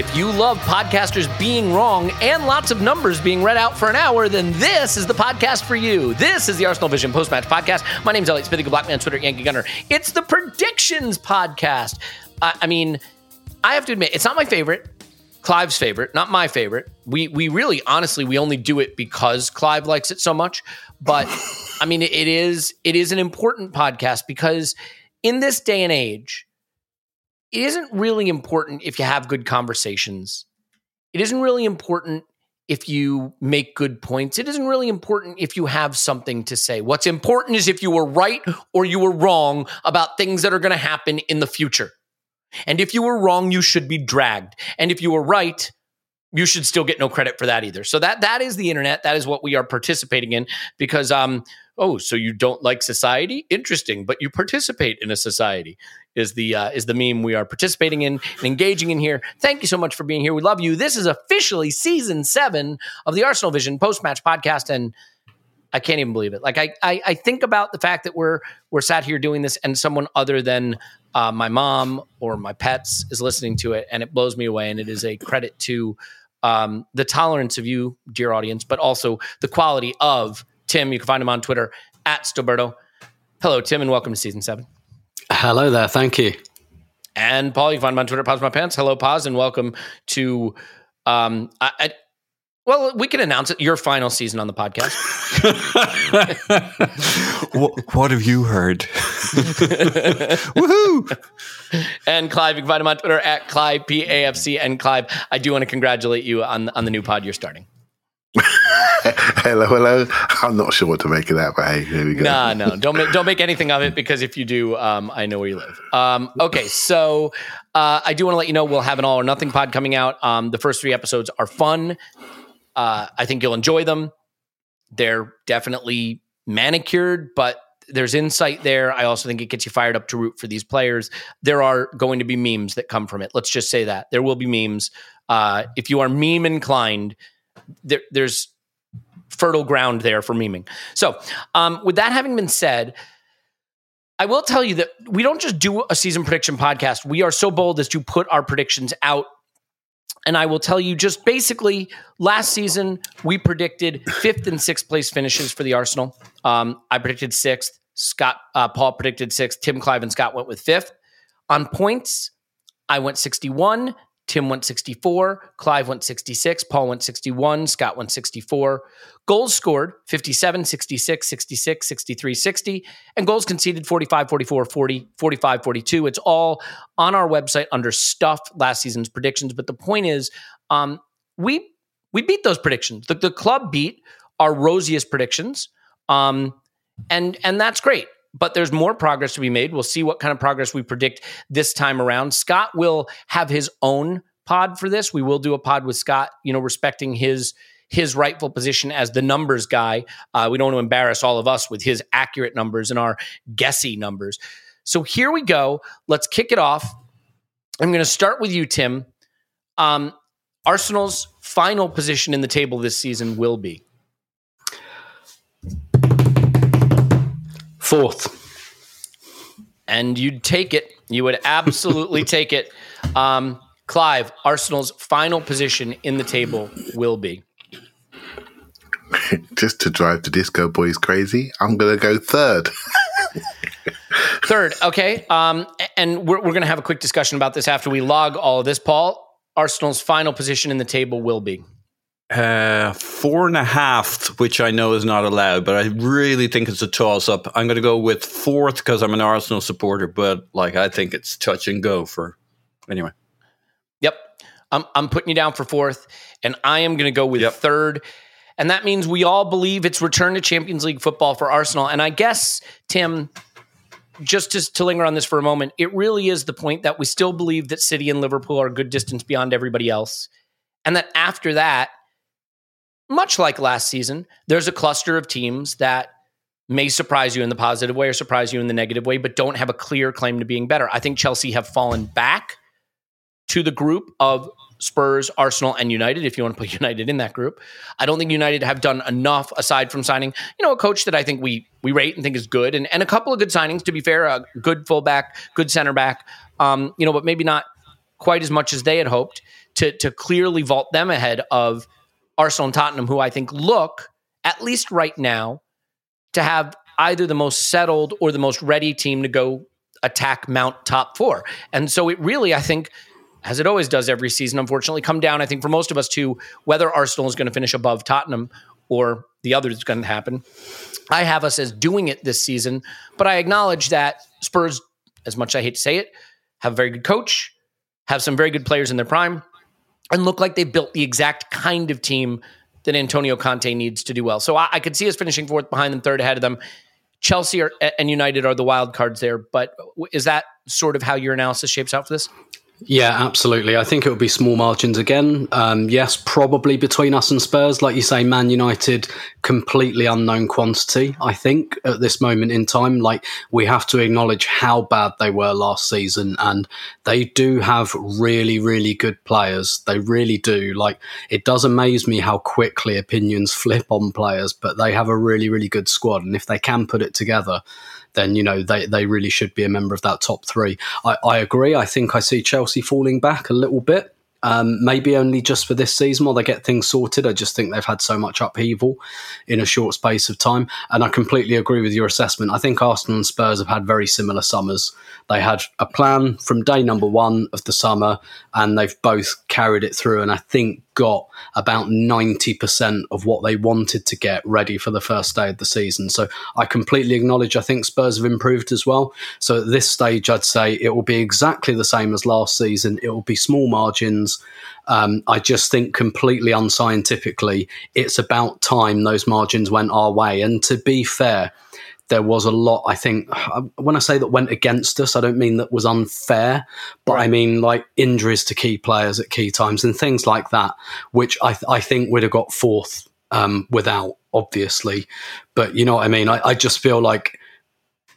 If you love podcasters being wrong and lots of numbers being read out for an hour, then this is the podcast for you. This is the Arsenal Vision post match podcast. My name's Elliot Spithick, Black Man, Twitter, Yankee Gunner. It's the predictions podcast. I I mean, I have to admit, it's not my favorite. Clive's favorite, not my favorite. We we really honestly we only do it because Clive likes it so much. But I mean, it is it is an important podcast because in this day and age, it isn't really important if you have good conversations. It isn't really important if you make good points. It isn't really important if you have something to say. What's important is if you were right or you were wrong about things that are going to happen in the future. And if you were wrong, you should be dragged. And if you were right, you should still get no credit for that either. So that that is the internet. That is what we are participating in because um oh, so you don't like society? Interesting, but you participate in a society is the uh, is the meme we are participating in and engaging in here. Thank you so much for being here. We love you. This is officially season 7 of the Arsenal Vision post-match podcast and I can't even believe it. Like I, I, I think about the fact that we're we're sat here doing this, and someone other than uh, my mom or my pets is listening to it, and it blows me away. And it is a credit to um, the tolerance of you, dear audience, but also the quality of Tim. You can find him on Twitter at Stillberto. Hello, Tim, and welcome to season seven. Hello there. Thank you. And Paul, you can find him on Twitter, Pause My Pants. Hello, Pause, and welcome to. Um, I, I, well, we can announce it. Your final season on the podcast. what, what have you heard? Woohoo! And Clive, you can find him on Twitter at Clive PAFC. And Clive, I do want to congratulate you on on the new pod you're starting. hello, hello. I'm not sure what to make of that, but hey, here we go. Nah, no, don't make don't make anything of it because if you do, um, I know where you live. Um, okay, so uh, I do want to let you know we'll have an all or nothing pod coming out. Um, the first three episodes are fun. Uh, I think you'll enjoy them. They're definitely manicured, but there's insight there. I also think it gets you fired up to root for these players. There are going to be memes that come from it. Let's just say that there will be memes. Uh, if you are meme inclined, there, there's fertile ground there for meming. So, um, with that having been said, I will tell you that we don't just do a season prediction podcast. We are so bold as to put our predictions out. And I will tell you just basically last season, we predicted fifth and sixth place finishes for the Arsenal. Um, I predicted sixth. Scott, uh, Paul predicted sixth. Tim, Clive, and Scott went with fifth. On points, I went 61. Tim went 64, Clive went 66, Paul went 61, Scott went 64. Goals scored 57, 66, 66, 63, 60, and goals conceded 45, 44, 40, 45, 42. It's all on our website under stuff last season's predictions. But the point is, um, we we beat those predictions. The, the club beat our rosiest predictions, um, and and that's great but there's more progress to be made. We'll see what kind of progress we predict this time around. Scott will have his own pod for this. We will do a pod with Scott, you know, respecting his his rightful position as the numbers guy. Uh, we don't want to embarrass all of us with his accurate numbers and our guessy numbers. So here we go. Let's kick it off. I'm going to start with you, Tim. Um, Arsenal's final position in the table this season will be Fourth. and you'd take it. You would absolutely take it. Um, Clive, Arsenal's final position in the table will be. Just to drive the disco boys crazy, I'm going to go third. Third, okay. Um, and we're, we're going to have a quick discussion about this after we log all of this. Paul, Arsenal's final position in the table will be. Uh, four and a half, which I know is not allowed, but I really think it's a toss up. I'm going to go with fourth because I'm an Arsenal supporter, but like I think it's touch and go for anyway. Yep. I'm, I'm putting you down for fourth, and I am going to go with Yep. third. And that means we all believe it's return to Champions League football for Arsenal. And I guess, Tim, just to, to linger on this for a moment, it really is the point that we still believe that City and Liverpool are a good distance beyond everybody else. And that after that, much like last season, there's a cluster of teams that may surprise you in the positive way or surprise you in the negative way, but don't have a clear claim to being better. I think Chelsea have fallen back to the group of Spurs, Arsenal, and United, if you want to put United in that group. I don't think United have done enough aside from signing, you know, a coach that I think we we rate and think is good, and, and a couple of good signings, to be fair, a good fullback, good center back, um, you know, but maybe not quite as much as they had hoped to to clearly vault them ahead of Arsenal and Tottenham, who I think look, at least right now, to have either the most settled or the most ready team to go attack Mount top four. And so it really, I think, as it always does every season, unfortunately, come down, I think, for most of us to whether Arsenal is going to finish above Tottenham or the other is going to happen. I have us as doing it this season, but I acknowledge that Spurs, as much as I hate to say it, have a very good coach, have some very good players in their prime, and look like they built the exact kind of team that Antonio Conte needs to do well. So I, I could see us finishing fourth behind them, third ahead of them. Chelsea are, and United are the wild cards there, but is that sort of how your analysis shapes out for this? Yeah, absolutely. I think it will be small margins again. Um, yes, probably between us and Spurs. Like you say, Man United, completely unknown quantity, I think, at this moment in time. Like, we have to acknowledge how bad they were last season. And they do have really, really good players. They really do. Like, it does amaze me how quickly opinions flip on players, but they have a really, really good squad. And if they can put it together, then you know they, they really should be a member of that top three. I, I agree. I think I see Chelsea falling back a little bit. Um, maybe only just for this season while they get things sorted. I just think they've had so much upheaval in a short space of time. And I completely agree with your assessment. I think Arsenal and Spurs have had very similar summers. They had a plan from day number one of the summer, and they've both carried it through. And I think got about 90% of what they wanted to get ready for the first day of the season. So I completely acknowledge I think Spurs have improved as well. So at this stage, I'd say it will be exactly the same as last season. It will be small margins. Um, I just think completely unscientifically, it's about time those margins went our way. And to be fair, there was a lot, I think, when I say that went against us, I don't mean that was unfair, but I mean like injuries to key players at key times and things like that, which I, th- I think would have got fourth um, without, obviously. But you know what I mean? I, I just feel like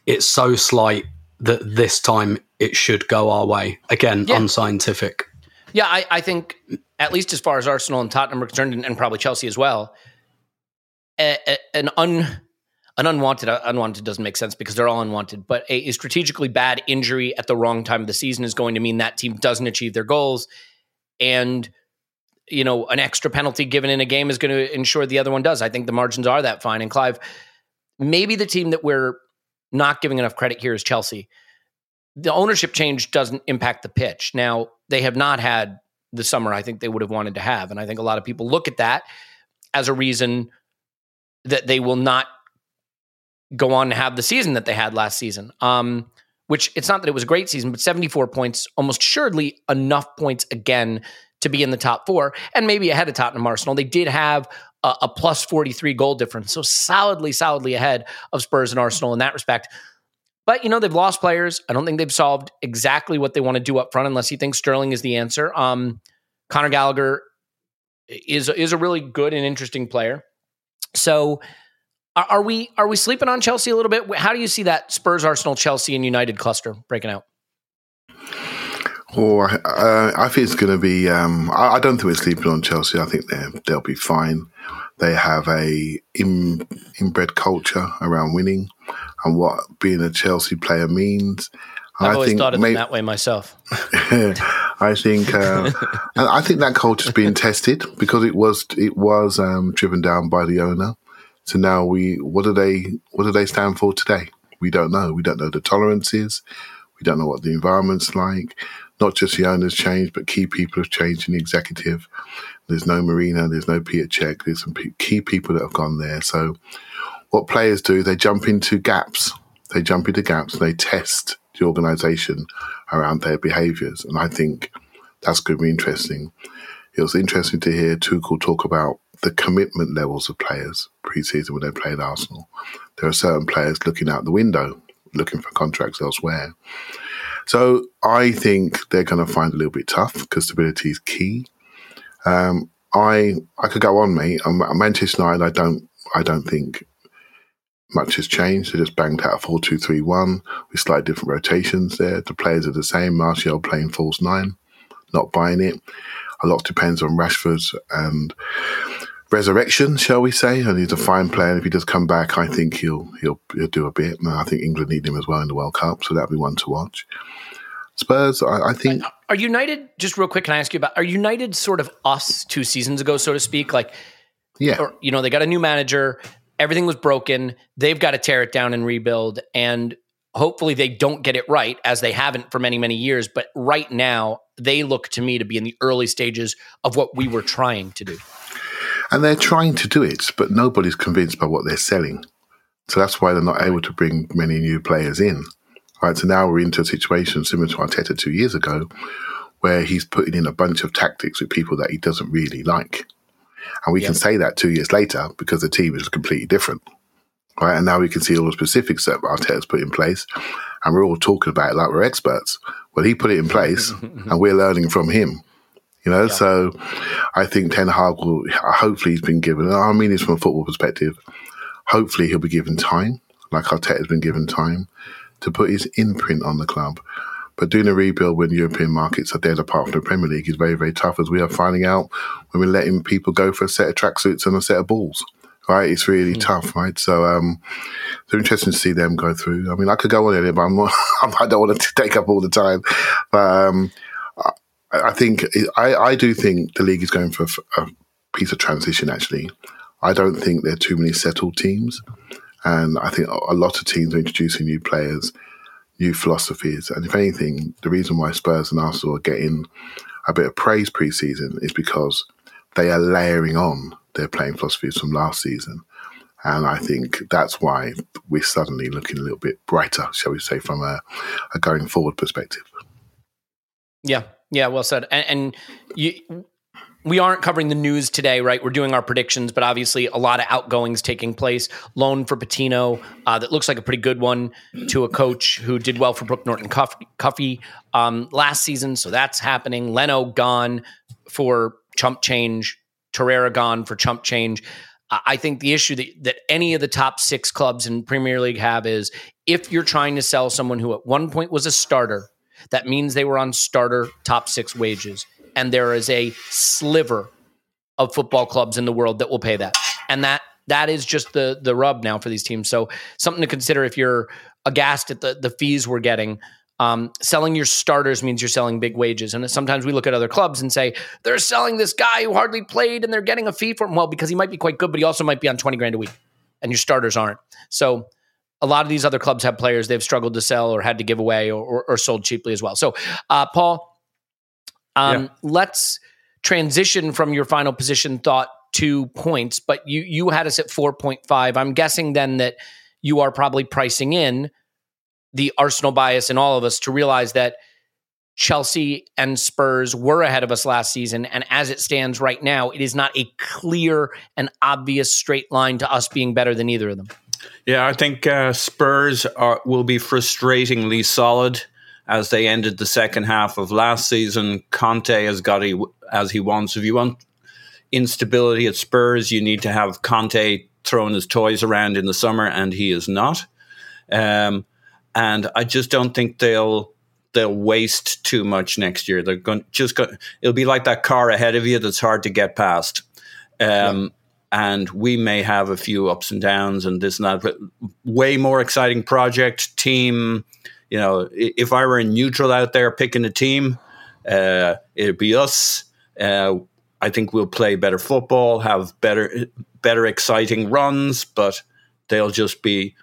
it's so slight that this time it should go our way. Again, Yeah. unscientific. Yeah, I, I think at least as far as Arsenal and Tottenham are concerned, and, and probably Chelsea as well, a, a- an un an unwanted uh, unwanted doesn't make sense because they're all unwanted. But a, a strategically bad injury at the wrong time of the season is going to mean that team doesn't achieve their goals, and you know an extra penalty given in a game is going to ensure the other one does. I think the margins are that fine. And Clive, maybe the team that we're not giving enough credit here is Chelsea. The ownership change doesn't impact the pitch. Now they have not had the summer I think they would have wanted to have, and I think a lot of people look at that as a reason that they will not go on to have the season that they had last season. Um, which it's not that it was a great season, but 74 points, almost assuredly enough points again to be in the top four and maybe ahead of Tottenham Arsenal. They did have a, a plus 43 goal difference, so solidly, solidly ahead of Spurs and Arsenal in that respect. But you know they've lost players. I don't think they've solved exactly what they want to do up front, unless you think Sterling is the answer. Um, Connor Gallagher is is a really good and interesting player. So are, are we are we sleeping on Chelsea a little bit? How do you see that Spurs, Arsenal, Chelsea, and United cluster breaking out? Or uh, I think it's going to be. Um, I, I, don't think we're sleeping on Chelsea. I think they'll be fine. They have a in, inbred culture around winning and what being a Chelsea player means. I've I always think thought of may- that way myself. I think, uh, I think that culture's being tested because it was it was um, driven down by the owner. So now we, what do they, what do they stand for today? We don't know. We don't know the tolerances. We don't know what the environment's like. Not just the owners changed, but key people have changed in the executive. There's no Marina, there's no Peter Cech. There's some key people that have gone there. So what players do, they jump into gaps. They jump into gaps and they test the organisation around their behaviours. And I think that's going to be interesting. It was interesting to hear Tuchel talk about the commitment levels of players pre-season when they played Arsenal. There are certain players looking out the window, looking for contracts elsewhere. So I think they're going to find it a little bit tough because stability is key. Um, I I could go on, mate. I'm, Manchester United. I don't I don't think much has changed. They just banged out a four two three one with slightly different rotations there. The players are the same. Martial playing false nine, not buying it. A lot depends on Rashford's and resurrection, shall we say? And he's a fine player. If he does come back, I think he'll he'll he'll do a bit. And I think England need him as well in the World Cup, so that'll be one to watch. Spurs, I, I think. Are United just real quick? Can I ask you about? Are United sort of us two seasons ago, so to speak? Like, yeah, or, you know, they got a new manager. Everything was broken. They've got to tear it down and rebuild. And hopefully, they don't get it right, as they haven't for many, many years. But right now, they look to me to be in the early stages of what we were trying to do. And they're trying to do it, but nobody's convinced by what they're selling. So that's why they're not able to bring many new players in. Right. So now we're into a situation similar to Arteta two years ago, where he's putting in a bunch of tactics with people that he doesn't really like. And we can say that two years later because the team is completely different. Right. And now we can see all the specifics that Arteta's put in place. And we're all talking about it like we're experts. Well, he put it in place and we're learning from him. You know, yeah. so I think Ten Hag will, hopefully he's been given, I mean this from a football perspective, hopefully he'll be given time, like Arteta's been given time to put his imprint on the club. But doing a rebuild when European markets are dead apart from the Premier League is very, very tough, as we are finding out when we're letting people go for a set of tracksuits and a set of balls. Right, it's really mm. tough, right? So, um, it's interesting to see them go through. I mean, I could go on it, but I'm not, I don't want to take up all the time. But um, I, think I, I do think the league is going for a piece of transition. Actually, I don't think there are too many settled teams. And I think a lot of teams are introducing new players, new philosophies. And if anything, the reason why Spurs and Arsenal are getting a bit of praise pre-season is because they are layering on their playing philosophies from last season. And I think that's why we're suddenly looking a little bit brighter, shall we say, from a, a going forward perspective. Yeah, yeah, well said. And, and you, we aren't covering the news today, right? We're doing our predictions, but obviously a lot of outgoings taking place. Loan for Patino, uh, that looks like a pretty good one to a coach who did well for Brooke Norton Cuffy um, last season, so that's happening. Leno gone for chump change. Torreira gone for chump change. I think the issue that, that any of the top six clubs in Premier League have is if you're trying to sell someone who at one point was a starter, that means they were on starter top six wages and there is a sliver of football clubs in the world that will pay that. And that that is just the the rub now for these teams. So something to consider if you're aghast at the the fees we're getting. Um, selling your starters means you're selling big wages, and sometimes we look at other clubs and say they're selling this guy who hardly played and they're getting a fee for him. Well, because he might be quite good, but he also might be on twenty grand a week, and your starters aren't. So a lot of these other clubs have players they've struggled to sell or had to give away or, or, or sold cheaply as well. So, uh, Paul, um, yeah. Let's transition from your final position thought to points, but you you had us at four point five. I'm guessing then that you are probably pricing in the Arsenal bias in all of us to realize that Chelsea and Spurs were ahead of us last season. And as it stands right now, it is not a clear and obvious straight line to us being better than either of them. Yeah, I think uh, Spurs are, will be frustratingly solid as they ended the second half of last season. Conte has got he, as he wants. If you want instability at Spurs. You need to have Conte throwing his toys around in the summer, and he is not. Um, and I just don't think they'll they'll waste too much next year. They're going just go, it'll be like that car ahead of you that's hard to get past. Um, And we may have a few ups and downs and this and that, but way more exciting project team. You know, if I were a neutral out there picking a team, uh, it'd be us. Uh, I think we'll play better football, have better, better exciting runs, but they'll just be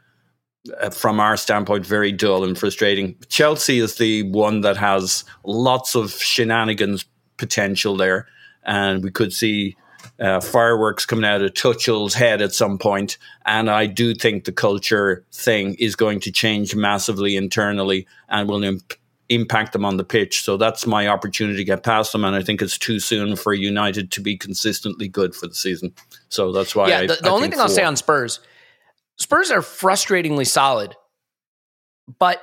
uh, from our standpoint, very dull and frustrating. Chelsea is the one that has lots of shenanigans potential there, and we could see uh, fireworks coming out of Tuchel's head at some point. And I do think the culture thing is going to change massively internally and will imp- impact them on the pitch. So that's my opportunity to get past them. And I think it's too soon for United to be consistently good for the season. So that's why. yeah, I, the, the I only thing I'll say on Spurs, Spurs are frustratingly solid, but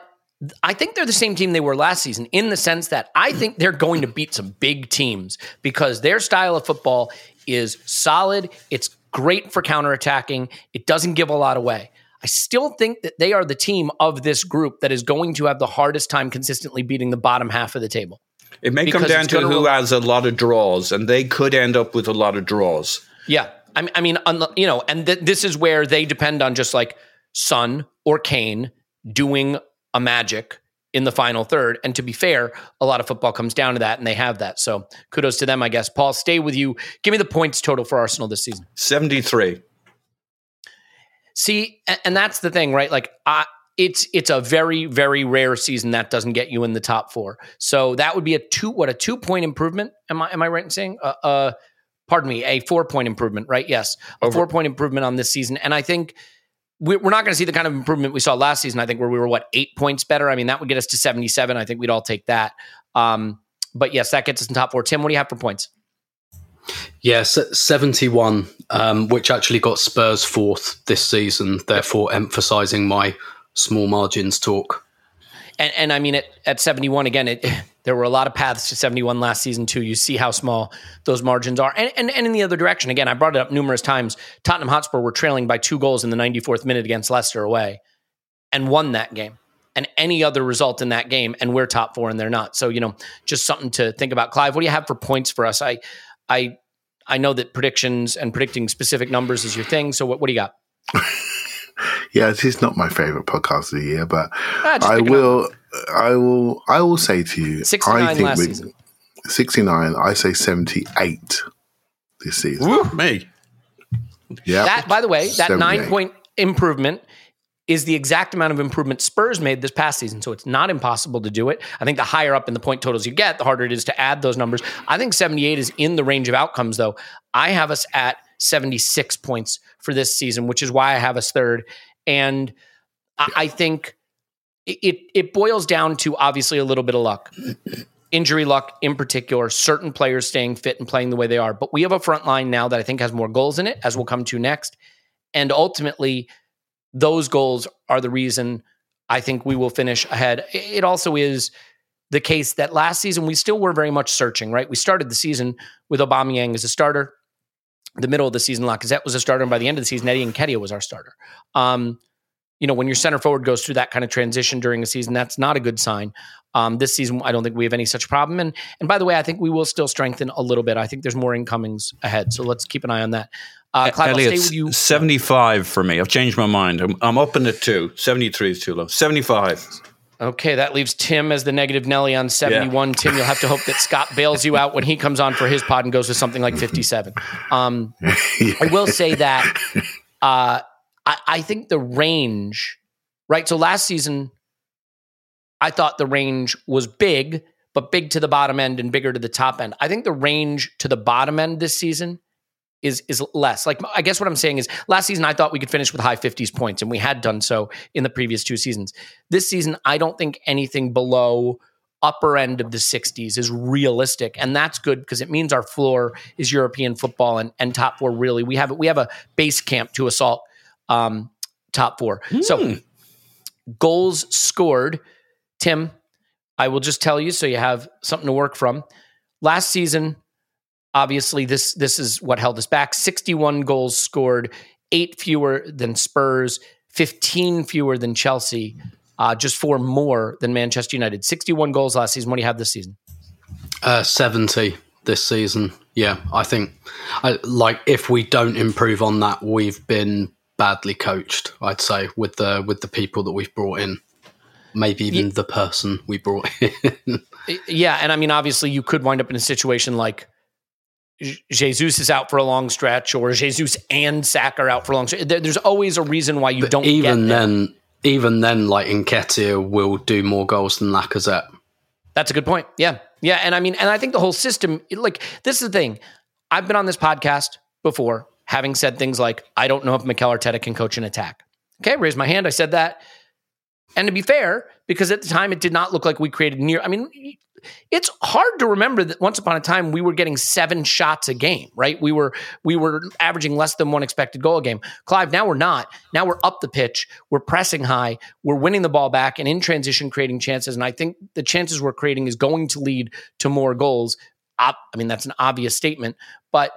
I think they're the same team they were last season in the sense that I think they're going to beat some big teams because their style of football is solid. It's great for counterattacking. It doesn't give a lot away. I still think that they are the team of this group that is going to have the hardest time consistently beating the bottom half of the table. It may come down to who rely- has a lot of draws, and they could end up with a lot of draws. Yeah, I mean, I mean, you know, and th- this is where they depend on just like Son or Kane doing a magic in the final third. And to be fair, a lot of football comes down to that, and they have that. So kudos to them, I guess. Paul, stay with you. Give me the points total for Arsenal this season. 73. See, and that's the thing, right? Like, I, it's it's a very very rare season that doesn't get you in the top four. So that would be a two what a two point improvement. Am I am I right in saying? Uh, uh pardon me, a four point improvement, right? Yes, a Over- four point improvement on this season, and I think. We- We're not going to see the kind of improvement we saw last season. I think where we were what eight points better. I mean, that would get us to seventy-seven. I think we'd all take that. Um, but yes, that gets us in top four. Tim, what do you have for points? Yes, 71, um, which actually got Spurs fourth this season, therefore emphasising my small margins talk. And, and I mean, at, at 71, again, it, there were a lot of paths to 71 last season, too. You see how small those margins are. And, and, and in the other direction, again, I brought it up numerous times. Tottenham Hotspur were trailing by two goals in the 94th minute against Leicester away and won that game. And any other result in that game, and we're top four and they're not. So, you know, just something to think about. Clive, what do you have for points for us? I, I, I know that predictions and predicting specific numbers is your thing. So, what, what do you got? Yeah, this is not my favorite podcast of the year, but Ah, I will, I will, I will say to you, 69 I think last we- season. 69. I say 78 this season. Woo, me. Yeah, That, by the way, that nine point improvement is the exact amount of improvement Spurs made this past season. So it's not impossible to do it. I think the higher up in the point totals you get, the harder it is to add those numbers. I think 78 is in the range of outcomes, though. I have us at 76 points for this season, which is why I have us third. And I, I think it, it boils down to obviously a little bit of luck. Injury luck in particular, certain players staying fit and playing the way they are. But we have a front line now that I think has more goals in it, as we'll come to next. And ultimately, those goals are the reason I think we will finish ahead. It also is the case that last season we still were very much searching, right? We started the season with Aubameyang as a starter. The middle of the season, Lacazette was a starter, and by the end of the season, Eddie Nketiah was our starter. Um, you know, when your center forward goes through that kind of transition during a season, that's not a good sign. Um, this season, I don't think we have any such problem. And and by the way, I think we will still strengthen a little bit. I think there's more incomings ahead, so let's keep an eye on that. Uh, Clive, I'll stay with you. 75 for me. I've changed my mind. I'm, I'm up in it too. 73 is too low. 75. Okay, that leaves Tim as the negative Nelly on 71. Tim, you'll have to hope that Scott bails you out when he comes on for his pod and goes with something like 57. Um, I will say that uh, I, I think the range, right? So last season, I thought the range was big, but big to the bottom end and bigger to the top end. I think the range to the bottom end this season is is less. Like I guess what I'm saying is last season I thought we could finish with high 50s points and we had done so in the previous two seasons. This season I don't think anything below upper end of the 60s is realistic and that's good because it means our floor is European football and and top 4 really. We have we have a base camp to assault um top 4. So goals scored Tim, I will just tell you so you have something to work from. Last season obviously this this is what held us back. 61 goals scored, eight fewer than Spurs, 15 fewer than Chelsea, uh, just four more than Manchester United. 61 goals last season. What do you have this season? Uh, 70 this season. Yeah, I think I, like if we don't improve on that, we've been badly coached. I'd say with the with the people that we've brought in, maybe even yeah. the person we brought in. yeah, and I mean, obviously, you could wind up in a situation like Jesus is out for a long stretch, or Jesus and Saka are out for a long stretch. There's always a reason why you but don't. Even then, even then, like Nketiah will do more goals than Lacazette. That's a good point. Yeah, yeah, and I mean, and I think the whole system, like, this is the thing. I've been on this podcast before, having said things like, "I don't know if Mikel Arteta can coach an attack." Okay, raise my hand. I said that, and to be fair, because at the time it did not look like we created near. I mean, it's hard to remember that once upon a time we were getting seven shots a game, right? We were we were averaging less than one expected goal a game. Clive, now we're not. Now we're up the pitch. We're pressing high. We're winning the ball back and in transition creating chances. And I think the chances we're creating is going to lead to more goals. I mean, that's an obvious statement, but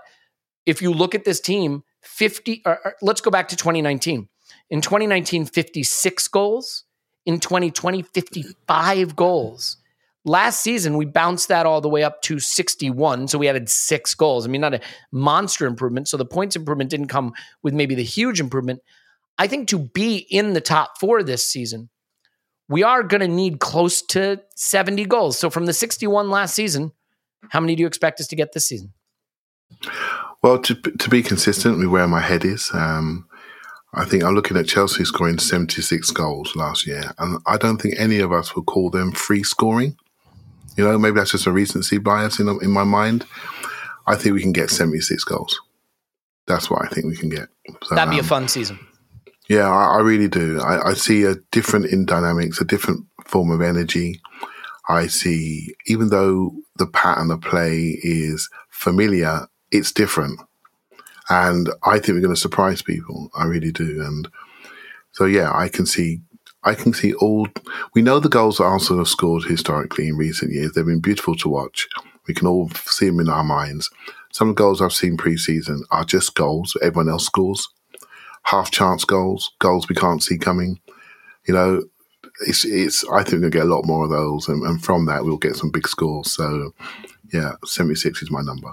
if you look at this team, 50 or, or, let's go back to 2019. In 2019, 56 goals. In 2020, 55 goals. Last season, we bounced that all the way up to 61. So we added six goals. I mean, not a monster improvement. So the points improvement didn't come with maybe the huge improvement. I think to be in the top four this season, we are going to need close to 70 goals. So from the 61 last season, how many do you expect us to get this season? Well, to, to be consistent with where my head is, um, I think I'm looking at Chelsea scoring 76 goals last year, and I don't think any of us would call them free scoring. You know, maybe that's just a recency bias in in my mind. I think we can get 76 goals. That's what I think we can get. So, That'd be um, a fun season. Yeah, I, I really do. I, I, see a different in dynamics, a different form of energy. I see, even though the pattern of play is familiar, it's different. And I think we're going to surprise people. I really do. And so, yeah, I can see I can see all. We know the goals that Arsenal have scored historically in recent years. They've been beautiful to watch. We can all see them in our minds. Some of the goals I've seen pre-season are just goals everyone else scores, half chance goals, goals we can't see coming. You know, it's it's. I think we'll get a lot more of those, and, and from that we'll get some big scores. So, yeah, seventy six is my number.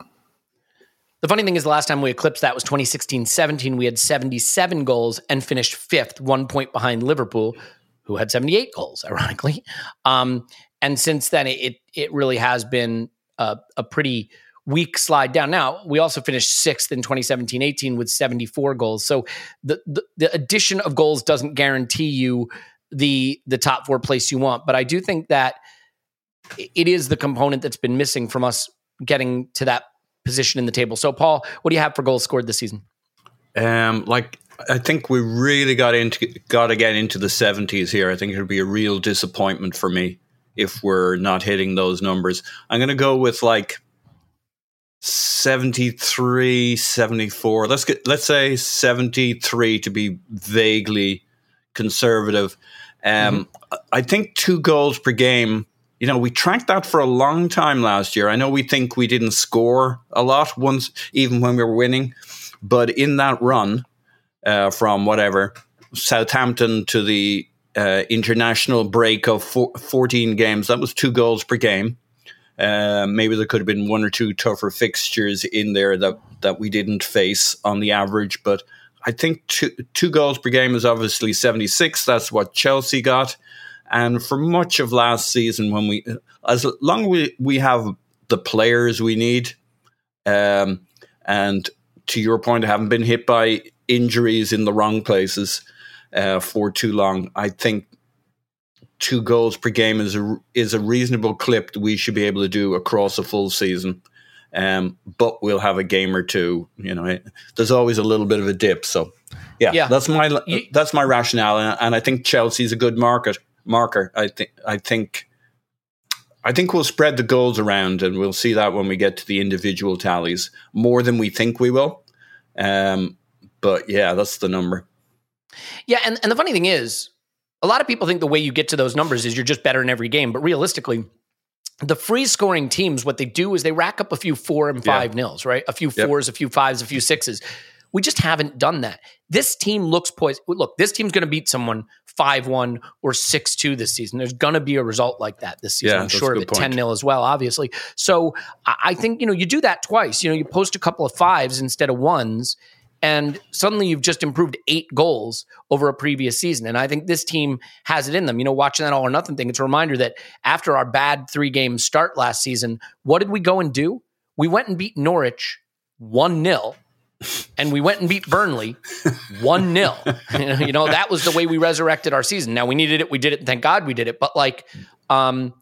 The funny thing is, the last time we eclipsed that was 2016 17. We had 77 goals and finished fifth, one point behind Liverpool, who had 78 goals, ironically. Um, and since then, it it really has been a, a, pretty weak slide down. Now, we also finished sixth in 2017 18 with 74 goals. So the, the, the addition of goals doesn't guarantee you the the top four place you want. But I do think that it is the component that's been missing from us getting to that position in the table. So, Paul, what do you have for goals scored this season? Um, like I think we really got into got to get into the seventies here. I think it'd be a real disappointment for me if we're not hitting those numbers. I'm going to go with like 73 74 let's get let's say 73 to be vaguely conservative um mm-hmm. i think two goals per game you know we tracked that for a long time last year i know we think we didn't score a lot once even when we were winning but in that run uh, from whatever Southampton to the uh, international break of four, 14 games. That was two goals per game. Uh, maybe there could have been one or two tougher fixtures in there that, that we didn't face on the average, but I think two, two goals per game is obviously 76. That's what Chelsea got. And for much of last season, when we, as long as we, we have the players we need, um, and to your point, I haven't been hit by injuries in the wrong places uh, for too long. I think two goals per game is a, is a reasonable clip that we should be able to do across a full season. Um, but we'll have a game or two. You know, it, there's always a little bit of a dip. So, yeah, yeah. that's my that's my rationale, and, and I think Chelsea's a good market marker. I think I think I think we'll spread the goals around, and we'll see that when we get to the individual tallies more than we think we will. Um, but yeah, that's the number. Yeah, and, and the funny thing is, a lot of people think the way you get to those numbers is you're just better in every game. But realistically, the free scoring teams, what they do is they rack up a few four and five nils, right? A few Yep. fours, a few fives, a few sixes. We just haven't done that. This team looks poised. Look, this team's going to beat someone 5 1 or 6 2 this season. There's going to be a result like that this season. Yeah, I'm sure of it. point. 10 0 as well, obviously. So I I think, you know, you do that twice. You know, you post a couple of fives instead of ones, and suddenly you've just improved eight goals over a previous season. And I think this team has it in them. You know, watching that all or nothing thing, it's a reminder that after our bad three game start last season, what did we go and do? We went and beat Norwich 1 0. And we went and beat Burnley 1 0. You know, that was the way we resurrected our season. Now we needed it, we did it, thank God we did it. But like, um,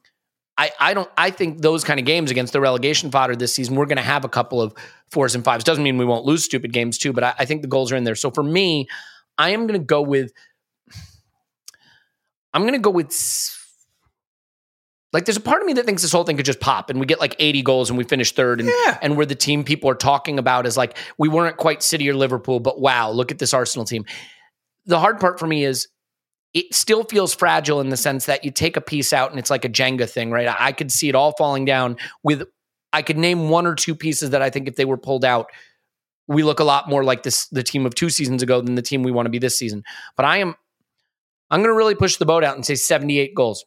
I, I don't I think those kind of games against the relegation fodder this season, we're gonna have a couple of fours and fives. Doesn't mean we won't lose stupid games too, but I, I think the goals are in there. So for me, I am gonna go with I'm gonna go with like there's a part of me that thinks this whole thing could just pop and we get like 80 goals and we finish third and Yeah. and we're the team people are talking about is like we weren't quite City or Liverpool, but wow, look at this Arsenal team. The hard part for me is it still feels fragile in the sense that you take a piece out and it's like a Jenga thing, right? I, could see it all falling down with I could name one or two pieces that I think if they were pulled out, we look a lot more like this the team of two seasons ago than the team we want to be this season. But I am I'm gonna really push the boat out and say 78 goals.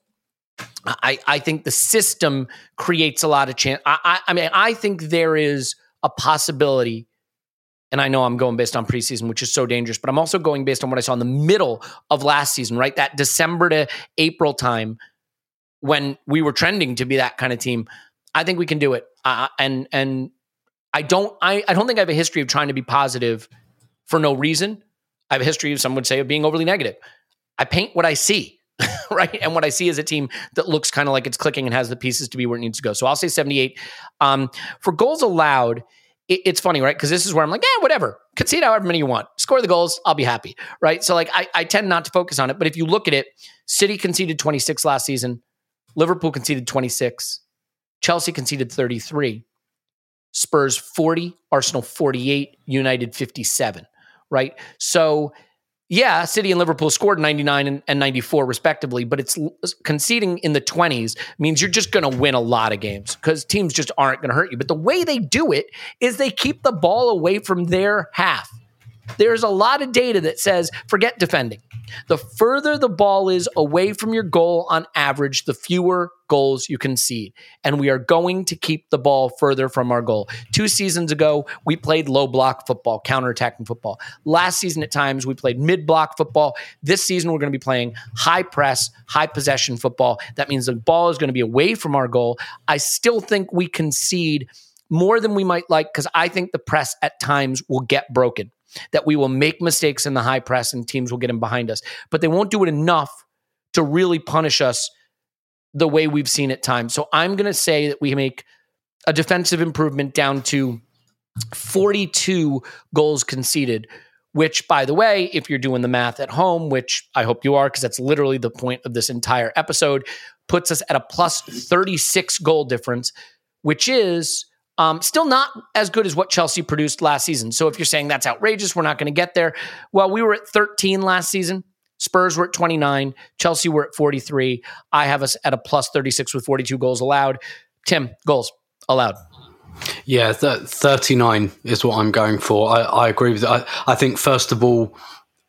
I, I think the system creates a lot of chance. I, I, I mean, I think there is a possibility, and I know I'm going based on preseason, which is so dangerous, but I'm also going based on what I saw in the middle of last season, right? That December to April time when we were trending to be that kind of team. I think we can do it. Uh, and and I don't I, I don't think I have a history of trying to be positive for no reason. I have a history, of some would say, of being overly negative. I paint what I see. right? And what I see is a team that looks kind of like it's clicking and has the pieces to be where it needs to go. So I'll say 78. Um, for goals allowed, it, it's funny, right? Because this is where I'm like, yeah, whatever. Concede however many you want. Score the goals, I'll be happy, right? So like I, I tend not to focus on it. But if you look at it, City conceded 26 last season, Liverpool conceded 26, Chelsea conceded 33, Spurs 40, Arsenal 48, United 57, right? So yeah, City and Liverpool scored 99 and, and 94 respectively, but it's conceding in the 20s means you're just going to win a lot of games because teams just aren't going to hurt you. But the way they do it is they keep the ball away from their half. There's a lot of data that says forget defending. The further the ball is away from your goal on average, the fewer goals you concede. And we are going to keep the ball further from our goal. Two seasons ago, we played low block football, counterattacking football. Last season, at times, we played mid block football. This season, we're going to be playing high press, high possession football. That means the ball is going to be away from our goal. I still think we concede more than we might like because I think the press at times will get broken that we will make mistakes in the high press and teams will get in behind us, but they won't do it enough to really punish us the way we've seen at times. So I'm going to say that we make a defensive improvement down to 42 goals conceded, which, by the way, if you're doing the math at home, which I hope you are, because that's literally the point of this entire episode, puts us at a plus 36 goal difference, which is um, still not as good as what Chelsea produced last season. So if you're saying that's outrageous, we're not going to get there. Well, we were at 13 last season. Spurs were at 29. Chelsea were at 43. I have us at a plus 36 with 42 goals allowed. Tim, goals allowed. Yeah, th- 39 is what I'm going for. I, I agree with that. I, I think, first of all,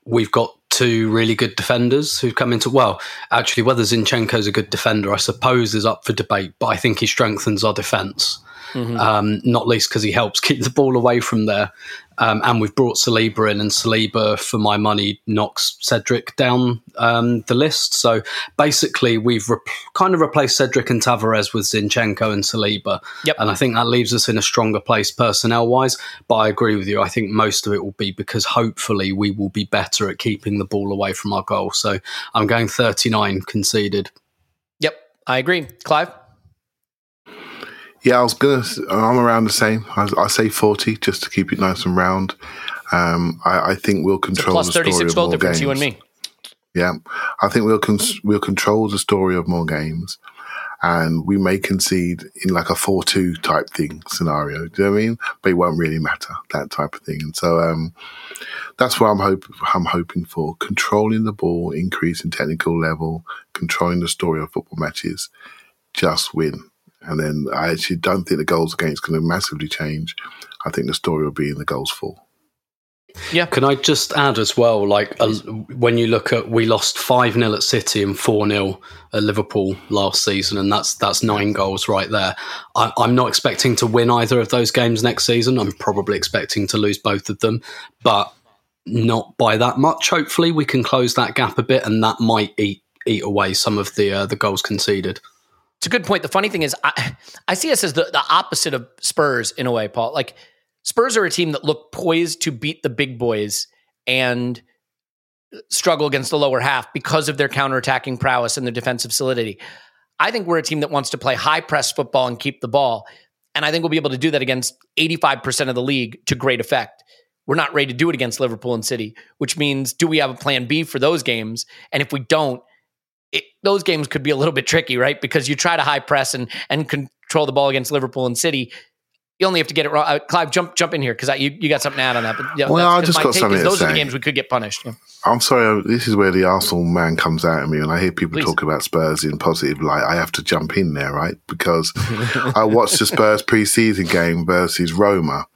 we've got two really good defenders who've come into, well, actually, whether Zinchenko's a good defender, I suppose, is up for debate, but I think he strengthens our defence. Um, not least because he helps keep the ball away from there. Um, and we've brought Saliba in, and Saliba, for my money, knocks Cedric down um, the list. So basically, we've kind of replaced Cedric and Tavares with Zinchenko and Saliba. Yep. And I think that leaves us in a stronger place personnel wise. But I agree with you. I think most of it will be because hopefully we will be better at keeping the ball away from our goal. So I'm going 39 conceded. Yep, I agree. Clive? Yeah, I was gonna. I'm around the same. I, I say forty just to keep it nice and round. Um, I, I think we'll control Plus the story 36 of goal more difference, games. you and me. Yeah, I think we'll cons- we'll control the story of more games, and we may concede in like a four-two type thing scenario. Do you know what I mean? But it won't really matter that type of thing. And so um, that's what I'm hope I'm hoping for: controlling the ball, increasing technical level, controlling the story of football matches. Just win, And then I actually don't think the goals against going to massively change. I think the story will be in the goals for. Yeah. Can I just add as well, like uh, when you look at, we lost five 0 at City and four 0 at Liverpool last season, and that's that's nine goals right there. I, I'm not expecting to win either of those games next season. I'm probably expecting to lose both of them, but not by that much. Hopefully, we can close that gap a bit, and that might eat eat away some of the uh, the goals conceded. It's a good point. The funny thing is, I, I see us as the, the opposite of Spurs in a way, Paul. Like Spurs are a team that look poised to beat the big boys and struggle against the lower half because of their counterattacking prowess and their defensive solidity. I think we're a team that wants to play high press football and keep the ball. And I think we'll be able to do that against 85% of the league to great effect. We're not ready to do it against Liverpool and City, which means do we have a plan B for those games? And if we don't, it, those games could be a little bit tricky, right? Because you try to high press and and control the ball against Liverpool and City. You only have to get it wrong. Uh, Clive, jump jump in here because you, you got something to add on that. But yeah, Well, I just got something is Those are the games we could get punished. Yeah. I'm sorry, this is where the Arsenal man comes out at me, and I hear people Please. talk about Spurs in positive light. I have to jump in there, right? Because I watched the Spurs pre-season game versus Roma,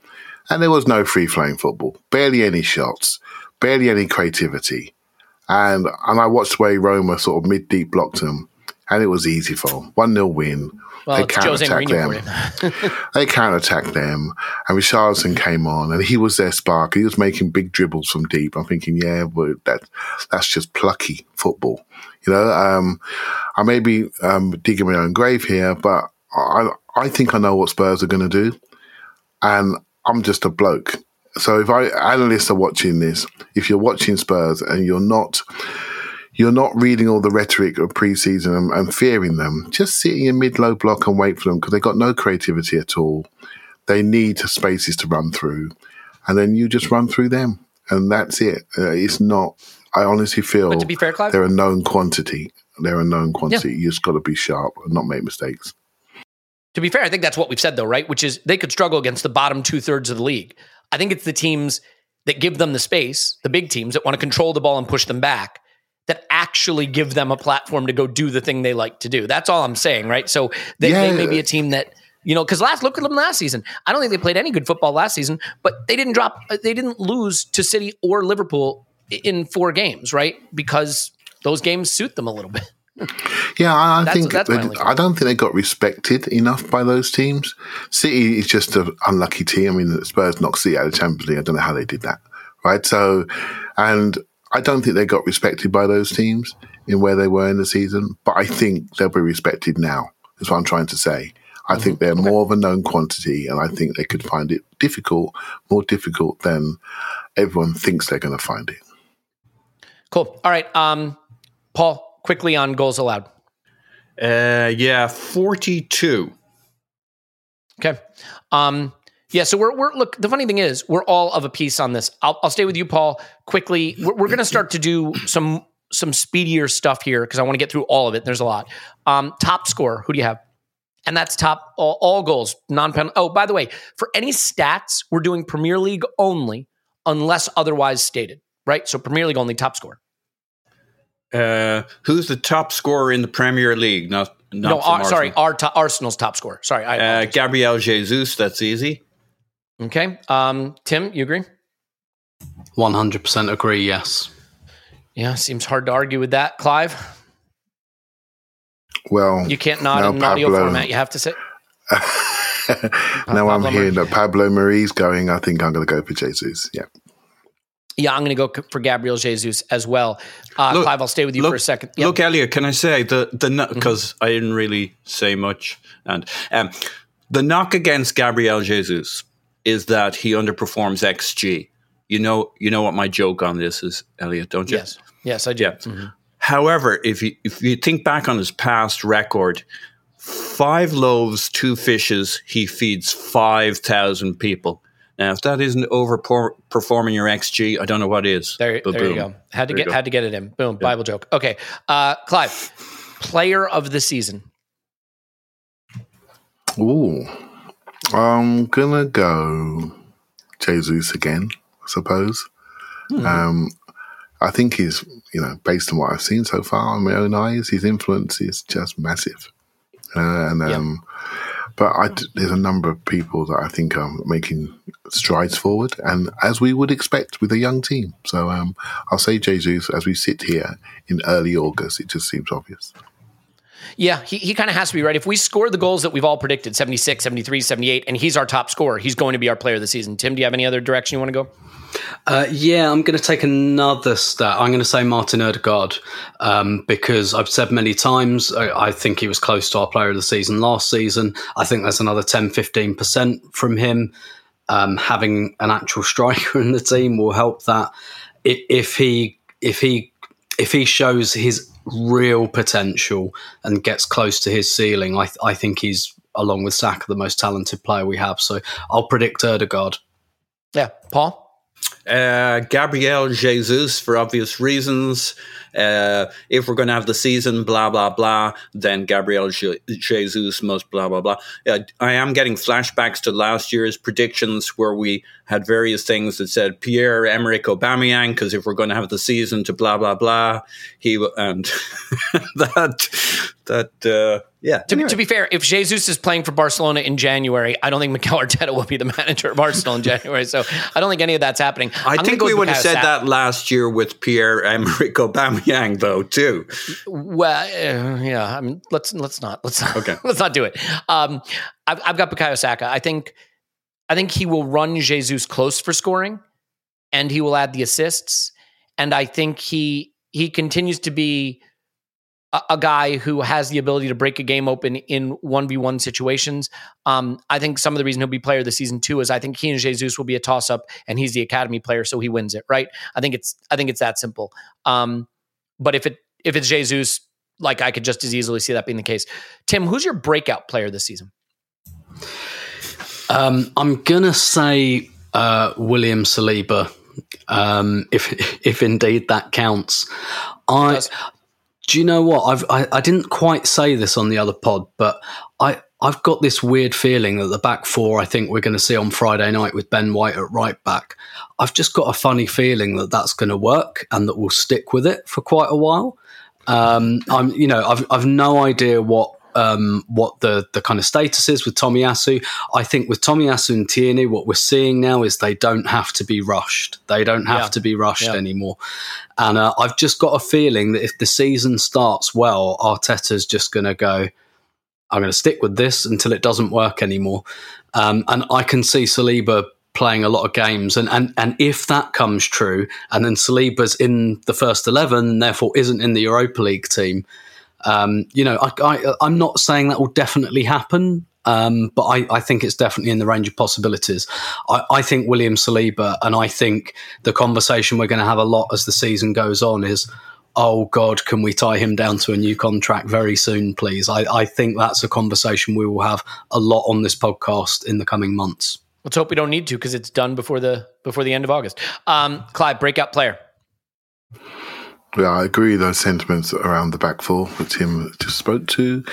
and there was no free-flowing football, barely any shots, barely any creativity, and and I watched the way Roma sort of mid-deep blocked them, and it was easy for them. One 0 win. Well, they it's Jose counter-attacked them. they counter-attacked them, and Richarlison came on, and he was their spark. He was making big dribbles from deep. I'm thinking, yeah, but that that's just plucky football, you know. Um, I may be um, digging my own grave here, but I I think I know what Spurs are going to do, and I'm just a bloke. So if I analysts are watching this, if you're watching Spurs and you're not you're not reading all the rhetoric of preseason and, and fearing them. Just sit in your mid low block and wait for them because they've got no creativity at all. They need spaces to run through, and then you just run through them, and that's it. Uh, it's not. I honestly feel But to be fair, Clive- they're a known quantity. They're a known quantity. You just got to be sharp and not make mistakes. To be fair, I think that's what we've said though, right? Which is they could struggle against the bottom two thirds of the league. I think it's the teams that give them the space, the big teams that want to control the ball and push them back, that actually give them a platform to go do the thing they like to do. That's all I'm saying, right? So they, they may be a team that you know, because last look at them last season. I don't think they played any good football last season, but they didn't drop. Uh, they didn't lose to City or Liverpool in four games, right? Because those games suit them a little bit. Yeah, I, I think that's I don't think they got respected enough by those teams. City is just an unlucky team. I mean, the Spurs knocked City out of Champions League. I don't know how they did that, right? So, and I don't think they got respected by those teams in where they were in the season. But I think they'll be respected now. That's what I'm trying to say. I think they're more of a known quantity, and I think they could find it difficult, more difficult than everyone thinks they're going to find it. Cool. All right, um, Paul, quickly on goals allowed. Uh, yeah, 42. Okay. Um, yeah, so we're, we're look. The funny thing is, we're all of a piece on this. I'll, I'll stay with you, Paul. Quickly, we're, we're going to start to do some some speedier stuff here because I want to get through all of it. There's a lot. Um, top score. Who do you have? And that's top all, all goals, non pen. Oh, by the way, for any stats, we're doing Premier League only, unless otherwise stated. Right. So Premier League only top score. Uh, who's the top scorer in the Premier League? Not, not no, from Ar- sorry, our to- Arsenal's top scorer. Sorry, I Uh. Gabriel Jesus, that's easy. okay. Um, Tim, you agree? One hundred percent agree. Yes. Yeah, seems hard to argue with that, Clive. Well, You can't nod now in an audio format. You have to sit. now I'm hearing Mar- that Pablo Mari's going. I think I'm going to go for Jesus. Yeah. Yeah, I'm going to go for Gabriel Jesus as well. Uh, Look- Clive, I'll stay with you look, for a second. Yep. Look, Elliot, can I say the the Mm-hmm. because I didn't really say much, and um, the knock against Gabriel Jesus is that he underperforms XG. You know, you know what my joke on this is, Elliot, don't you? yes, yes, I do. Yeah. However, if you if you think back on his past record, five loaves, two fishes, he feeds five thousand people. Now, if that isn't overperforming your XG, I don't know what is. There, But there you go. Had to There you get go. had to get it in. Boom. Bible joke. Okay, uh, Clive, player of the season. Ooh. I'm going to go Jesus again, I suppose. Um, I think he's, you know, based on what I've seen so far in my own eyes, his influence is just massive. Uh, and um, But I, there's a number of people that I think are making strides forward, and as we would expect with a young team. So um, I'll say Jesus as we sit here in early August. It just seems obvious. Yeah, he, he kind of has to be right. If we score the goals that we've all predicted 76, 73, 78, and he's our top scorer, he's going to be our player of the season. Tim, do you have any other direction you want to go? Uh, yeah, I'm going to take another stat. I'm going to say Martin Odegaard um, because I've said many times I, I, think he was close to our player of the season last season. I think there's another 10, 15% from him. Um, having an actual striker in the team will help that. If he if he if he shows his real potential and gets close to his ceiling, I, I think he's along with Saka the most talented player we have. So I'll predict Odegaard. Yeah, Paul. Uh, Gabriel Jesus, for obvious reasons. Uh, if we're going to have the season, blah, blah, blah, then Gabriel Jesus must, blah, blah, blah. Uh, I am getting flashbacks to last year's predictions where we had various things that said Pierre Emerick Aubameyang, because if we're going to have the season to blah, blah, blah, he, and that, that, uh, yeah. To, anyway. to, be fair, if Jesus is playing for Barcelona in January, I don't think Mikel Arteta will be the manager of Arsenal in January. So I don't think any of that's happening. I I'm think we would have said that last year with Pierre Emerick Aubameyang, though, too. Well, uh, yeah. I mean, let's let's not let's not, okay. let's not do it. Um, I've, I've got Bukayo Saka. I think I think he will run Jesus close for scoring, and he will add the assists. And I think he he continues to be a, a guy who has the ability to break a game open in one v one situations. Um, I think some of the reason he'll be player of the season too is I think he and Jesus will be a toss up, and he's the academy player, so he wins it. Right? I think it's I think it's that simple. Um, but if it if it's Jesus, like I could just as easily see that being the case. Tim, who's your breakout player this season? Um, I'm gonna say uh, William Saliba, um, if if indeed that counts. I do you know what I've I, I didn't quite say this on the other pod, but I I've got this weird feeling that the back four I think we're going to see on Friday night with Ben White at right back. I've just got a funny feeling that that's going to work and that we'll stick with it for quite a while. Um, I'm you know I've I've no idea what um, what the the kind of status is with Tomiyasu. I think with Tomiyasu and Tierney, what we're seeing now is they don't have to be rushed. They don't have yeah. to be rushed yeah. anymore. And uh, I've just got a feeling that if the season starts well, Arteta's just going to go. I'm going to stick with this until it doesn't work anymore. Um, and I can see Saliba playing a lot of games. And, and, and if that comes true, and then Saliba's in the first 11 and therefore isn't in the Europa League team, um, you know, I, am not saying that will definitely happen, um, but I, I, think it's definitely in the range of possibilities. I, I, think William Saliba, and I think the conversation we're going to have a lot as the season goes on is, oh God, can we tie him down to a new contract very soon, please? I, I think that's a conversation we will have a lot on this podcast in the coming months. Let's hope we don't need to because it's done before the before the end of August. Um, Clive, breakout player. Yeah, I agree those sentiments around the back four that Tim just spoke to.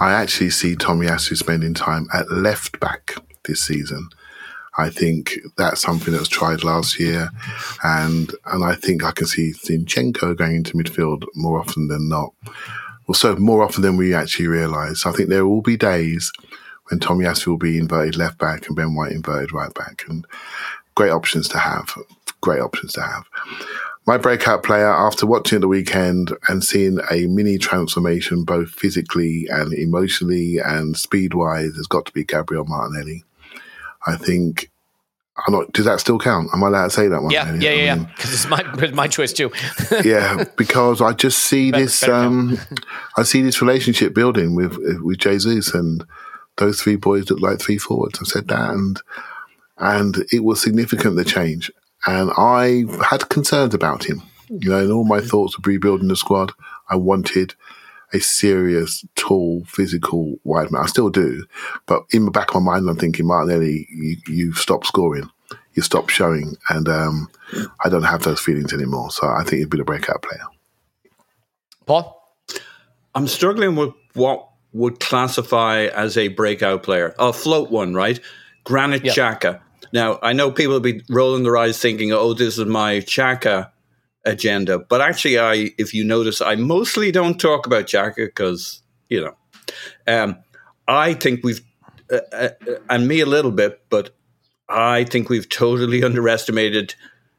I actually see Tomiyasu spending time at left back this season. I think that's something that was tried last year, and and I think I can see Zinchenko going into midfield more often than not. Also, more often than we actually realise. I think there will be days when Tommy Tomiyasu will be inverted left back and Ben White inverted right back, and great options to have. Great options to have my breakout player after watching the weekend and seeing a mini transformation both physically and emotionally and speed wise has got to be Gabriel Martinelli. I think I'm not. Does that still count? Am I allowed to say that one? Yeah, yeah, yeah. Because it's my my choice too. yeah, because I just see better, this. Better um, I see this relationship building with with Jesus and those three boys look like three forwards. I said that, and and it was significant the change. And I had concerns about him. You know, in all my thoughts of rebuilding the squad, I wanted a serious, tall, physical wide man. I still do. But in the back of my mind, I'm thinking, Martinelli, you, you've stopped scoring. You stopped showing. And um, I don't have those feelings anymore. So I think he'd be a breakout player. Paul? I'm struggling with what would classify as a breakout player. A float one, right? Granit yep. Xhaka. Now, I know people will be rolling their eyes thinking, oh, this is my Xhaka agenda. But actually, I, if you notice, I mostly don't talk about Xhaka because, you know, um, I think we've uh, uh, and me a little bit, but I think we've totally underestimated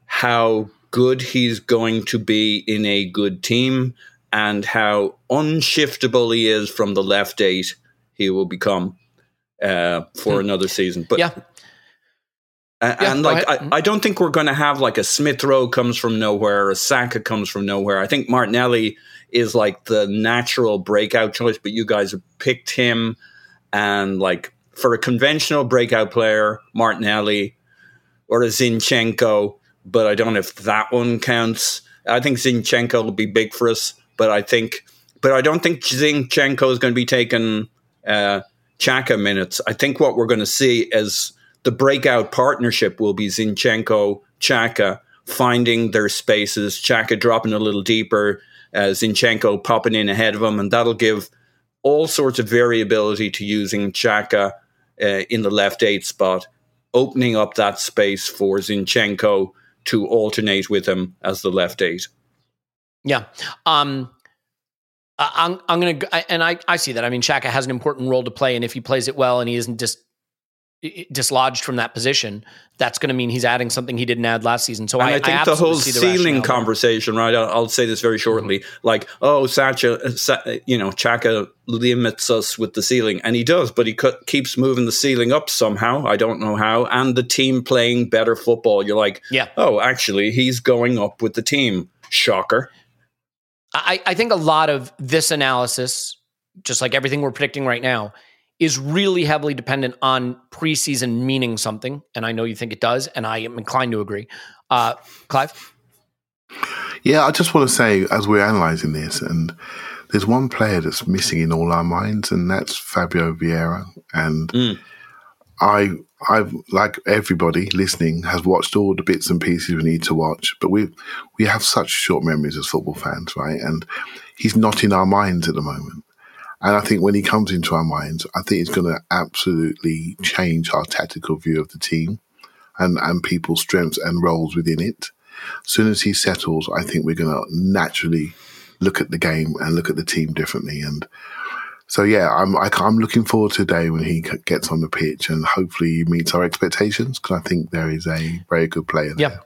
how good he's going to be in a good team and how unshiftable he is from the left eight he will become uh, for hmm. another season. But yeah. And, yeah, and like I, I, don't think we're going to have like a Smith Rowe comes from nowhere, a Saka comes from nowhere. I think Martinelli is like the natural breakout choice, but you guys have picked him, and like for a conventional breakout player, Martinelli or a Zinchenko, but I don't know if that one counts. I think Zinchenko will be big for us, but I think, but I don't think Zinchenko is going to be taking uh, Xhaka minutes. I think what we're going to see is the breakout partnership will be Zinchenko, Xhaka finding their spaces, Xhaka dropping a little deeper, uh, Zinchenko popping in ahead of him, and that'll give all sorts of variability to using Xhaka uh, in the left eight spot, opening up that space for Zinchenko to alternate with him as the left eight. Yeah. Um, I'm, I'm going to, and I, I see that. I mean, Xhaka has an important role to play, and if he plays it well and he isn't just dislodged from that position, that's going to mean he's adding something he didn't add last season. So I, I, think I the whole ceiling conversation, right? I'll, I'll, say this very shortly. Mm-hmm. Like, oh, Sacha, Sa- you know, Xhaka limits us with the ceiling, and he does, but he co- keeps moving the ceiling up somehow. I don't know how. And the team playing better football. You're like, yeah, oh, actually, he's going up with the team. Shocker. I, I think a lot of this analysis, just like everything we're predicting right now, is really heavily dependent on preseason meaning something. And I know you think it does, and I am inclined to agree. Uh, Clive? Yeah, I just want to say, as we're analysing this, and there's one player that's missing in all our minds, and that's Fabio Vieira. And mm. I, I've like everybody listening has watched all the bits and pieces we need to watch, but we we have such short memories as football fans, right? And he's not in our minds at the moment. And I think when he comes into our minds, I think it's going to absolutely change our tactical view of the team and, and people's strengths and roles within it. As soon as he settles, I think we're going to naturally look at the game and look at the team differently. And so, yeah, I'm I, am i am looking forward to the day when he gets on the pitch and hopefully he meets our expectations because I think there is a very good player. There. Yeah,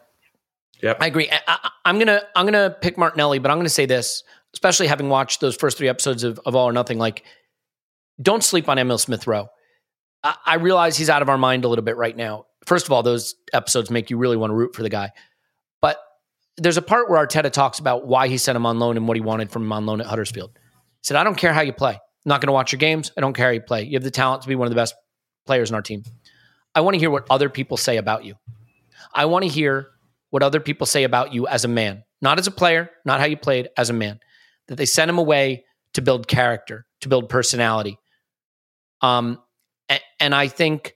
yeah, I agree. I, am gonna I'm gonna pick Martinelli, but I'm gonna say this especially having watched those first three episodes of, of All or Nothing, like, don't sleep on Emil Smith Rowe. I, I realize he's out of our mind a little bit right now. First of all, those episodes make you really want to root for the guy. But there's a part where Arteta talks about why he sent him on loan and what he wanted from him on loan at Huddersfield. He said, I don't care how you play. I'm not going to watch your games. I don't care how you play. You have the talent to be one of the best players in our team. I want to hear what other people say about you. I want to hear what other people say about you as a man, not as a player, not how you played, as a man that they sent him away to build character, to build personality. Um, and, and I think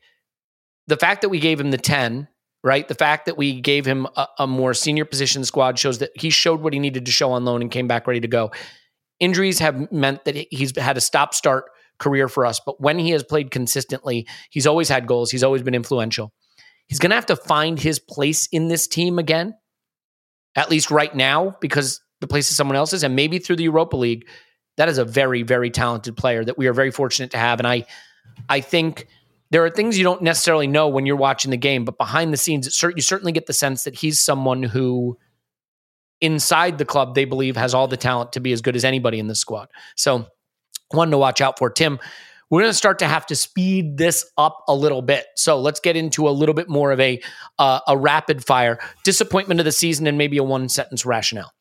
the fact that we gave him the 10, right? The fact that we gave him a, a, more senior position squad shows that he showed what he needed to show on loan and came back ready to go. Injuries have meant that he's had a stop start career for us, but when he has played consistently, he's always had goals, he's always been influential. He's going to have to find his place in this team again, at least right now, because the place places someone else's, and maybe through the Europa League. That is a very, very talented player that we are very fortunate to have. And I, I think there are things you don't necessarily know when you're watching the game, but behind the scenes, you certainly get the sense that he's someone who, inside the club, they believe has all the talent to be as good as anybody in the squad. So, one to watch out for. Tim, we're going to start to have to speed this up a little bit. So let's get into a little bit more of a uh, a rapid fire disappointment of the season and maybe a one sentence rationale.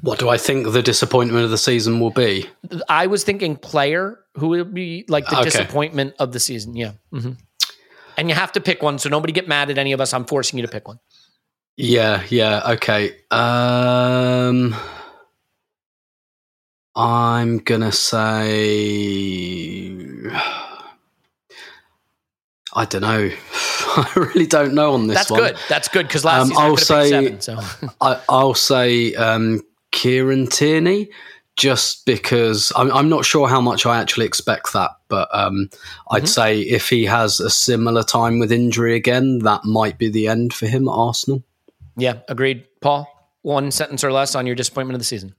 What do I think the disappointment of the season will be? I was thinking player who would be like the okay. disappointment of the season. Yeah. Mm-hmm. And you have to pick one. So nobody get mad at any of us. I'm forcing you to pick one. Yeah. Yeah. Okay. Um, I'm going to say. I don't know. I really don't know on this That's one. good. That's good because last um, season I'll say, seven, so. I, will say um, Kieran Tierney, just because I'm, I'm, not sure how much I actually expect that, but um, mm-hmm. I'd say if he has a similar time with injury again, that might be the end for him at Arsenal. Yeah, agreed. Paul, one sentence or less on your disappointment of the season.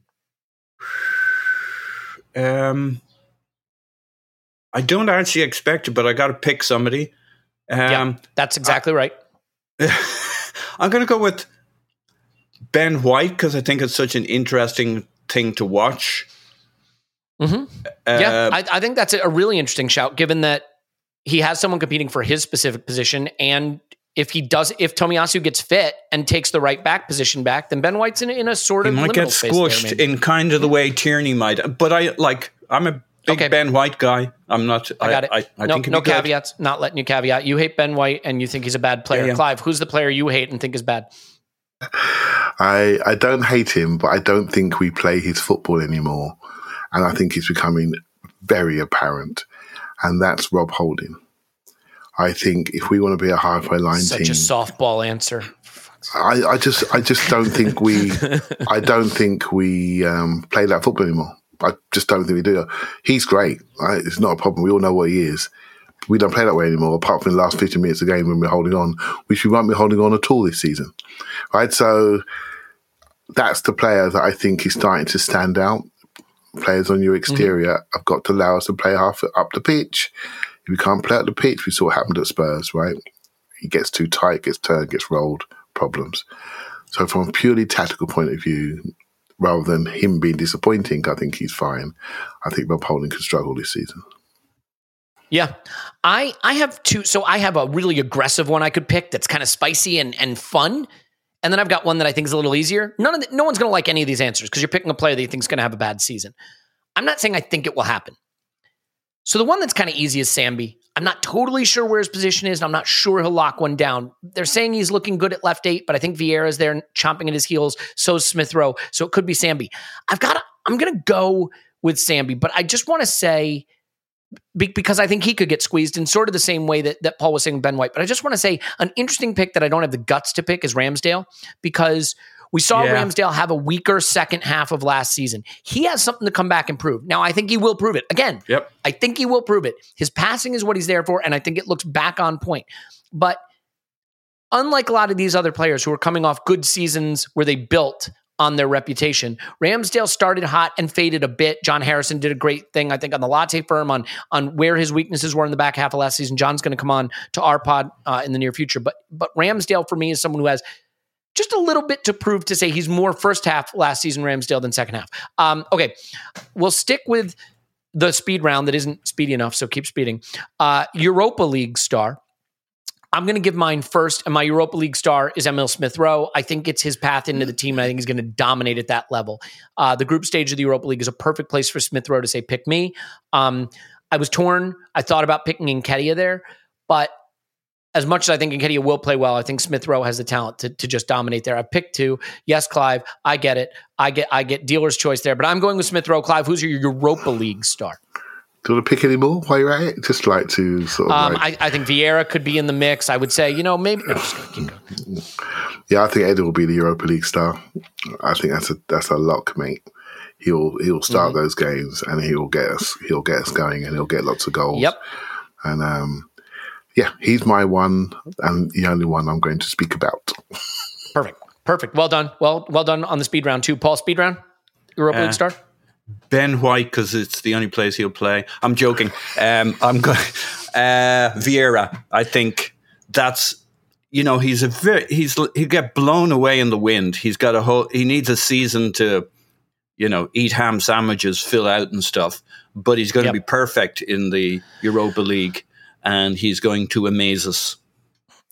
Um, I don't actually expect it, but I got to pick somebody. Um, yeah, that's exactly right. I'm going to go with Ben White because I think it's such an interesting thing to watch. Mm-hmm. Uh, yeah, I, I think that's a really interesting shout, given that he has someone competing for his specific position, and if he does, if Tomiyasu gets fit and takes the right back position back, then Ben White's in, in a sort he of might get space there, squished in kind of the way Tierney might. But I like. I'm a big Okay. Ben White guy. I'm not. I got it. I, I no think no be good. caveats. Not letting you caveat. You hate Ben White and you think he's a bad player. Yeah, yeah. Clive, who's the player you hate and think is bad? I I don't hate him, but I don't think we play his football anymore, and I think it's becoming very apparent, and that's Rob Holding. I think if we want to be a halfway line Such team, a softball answer. I, I just I just don't think we I don't think we um, play that football anymore. I just don't think we do. He's great. Right? It's not a problem. We all know what he is. We don't play that way anymore, apart from the last 50 minutes of the game when we're holding on, which we won't be holding on at all this season. Right? So that's the player that I think is starting to stand out. Players on your mm-hmm. exterior have got to allow us to play half up the pitch. If we can't play up the pitch, we saw what happened at Spurs, right? He gets too tight, gets turned, gets rolled, problems. So from a purely tactical point of view, rather than him being disappointing, I think he's fine. I think Rob Holding could struggle this season. Yeah. I I have two so I have a really aggressive one I could pick that's kind of spicy and and fun. And then I've got one that I think is a little easier. None of the, no one's going to like any of these answers because you're picking a player that you think is going to have a bad season. I'm not saying I think it will happen. So the one that's kind of easy is Sambi. I'm not totally sure where his position is, and I'm not sure he'll lock one down. They're saying he's looking good at left eight, but I think Vieira's there chomping at his heels. So Smith Rowe. So it could be Sambi. I've got. I'm going to go with Sambi, but I just want to say be- because I think he could get squeezed in sort of the same way that, that Paul was saying Ben White. But I just want to say an interesting pick that I don't have the guts to pick is Ramsdale because we saw Yeah. Ramsdale have a weaker second half of last season. He has something to come back and prove. Now, I think he will prove it. Again, Yep. I think he will prove it. His passing is what he's there for, and I think it looks back on point. But unlike a lot of these other players who are coming off good seasons where they built on their reputation, Ramsdale started hot and faded a bit. John Harrison did a great thing, I think, on the latte firm on on where his weaknesses were in the back half of last season. John's going to come on to our pod uh, in the near future, but but Ramsdale for me is someone who has just a little bit to prove to say he's more first half last season Ramsdale than second half. Um, okay, we'll stick with the speed round that isn't speedy enough, so keep speeding. Uh, Europa League star. I'm going to give mine first, and my Europa League star is Emil Smith Rowe. I think it's his path into the team, and I think he's going to dominate at that level. Uh, the group stage of the Europa League is a perfect place for Smith Rowe to say, pick me. Um, I was torn. I thought about picking Nketiah there, but as much as I think Nketiah will play well, I think Smith Rowe has the talent to, to just dominate there. I picked two. Yes, Clive, I get it. I get I get dealer's choice there, but I'm going with Smith Rowe. Clive, who's your Europa League star? Do you want to pick any more while you're at it? Just like to sort of Um, like, I, I think Vieira could be in the mix. I would say, you know, maybe. No, just keep going. yeah, I think Eddie will be the Europa League star. I think that's a that's a lock, mate. He'll he'll start Mm-hmm. those games and he'll get us he'll get us going and he'll get lots of goals. Yep. And um, yeah, he's my one and the only one I'm going to speak about. Perfect. Perfect. Well done. Well, well done on the speed round too. Paul, speed round. Europa Uh, League star. Ben White because it's the only place he'll play. I'm joking. Um, I'm going uh, Vieira. I think that's you know he's a very he's he'll get blown away in the wind. He's got a whole. He needs a season to you know eat ham sandwiches, fill out and stuff. But he's going Yep. to be perfect in the Europa League, and he's going to amaze us.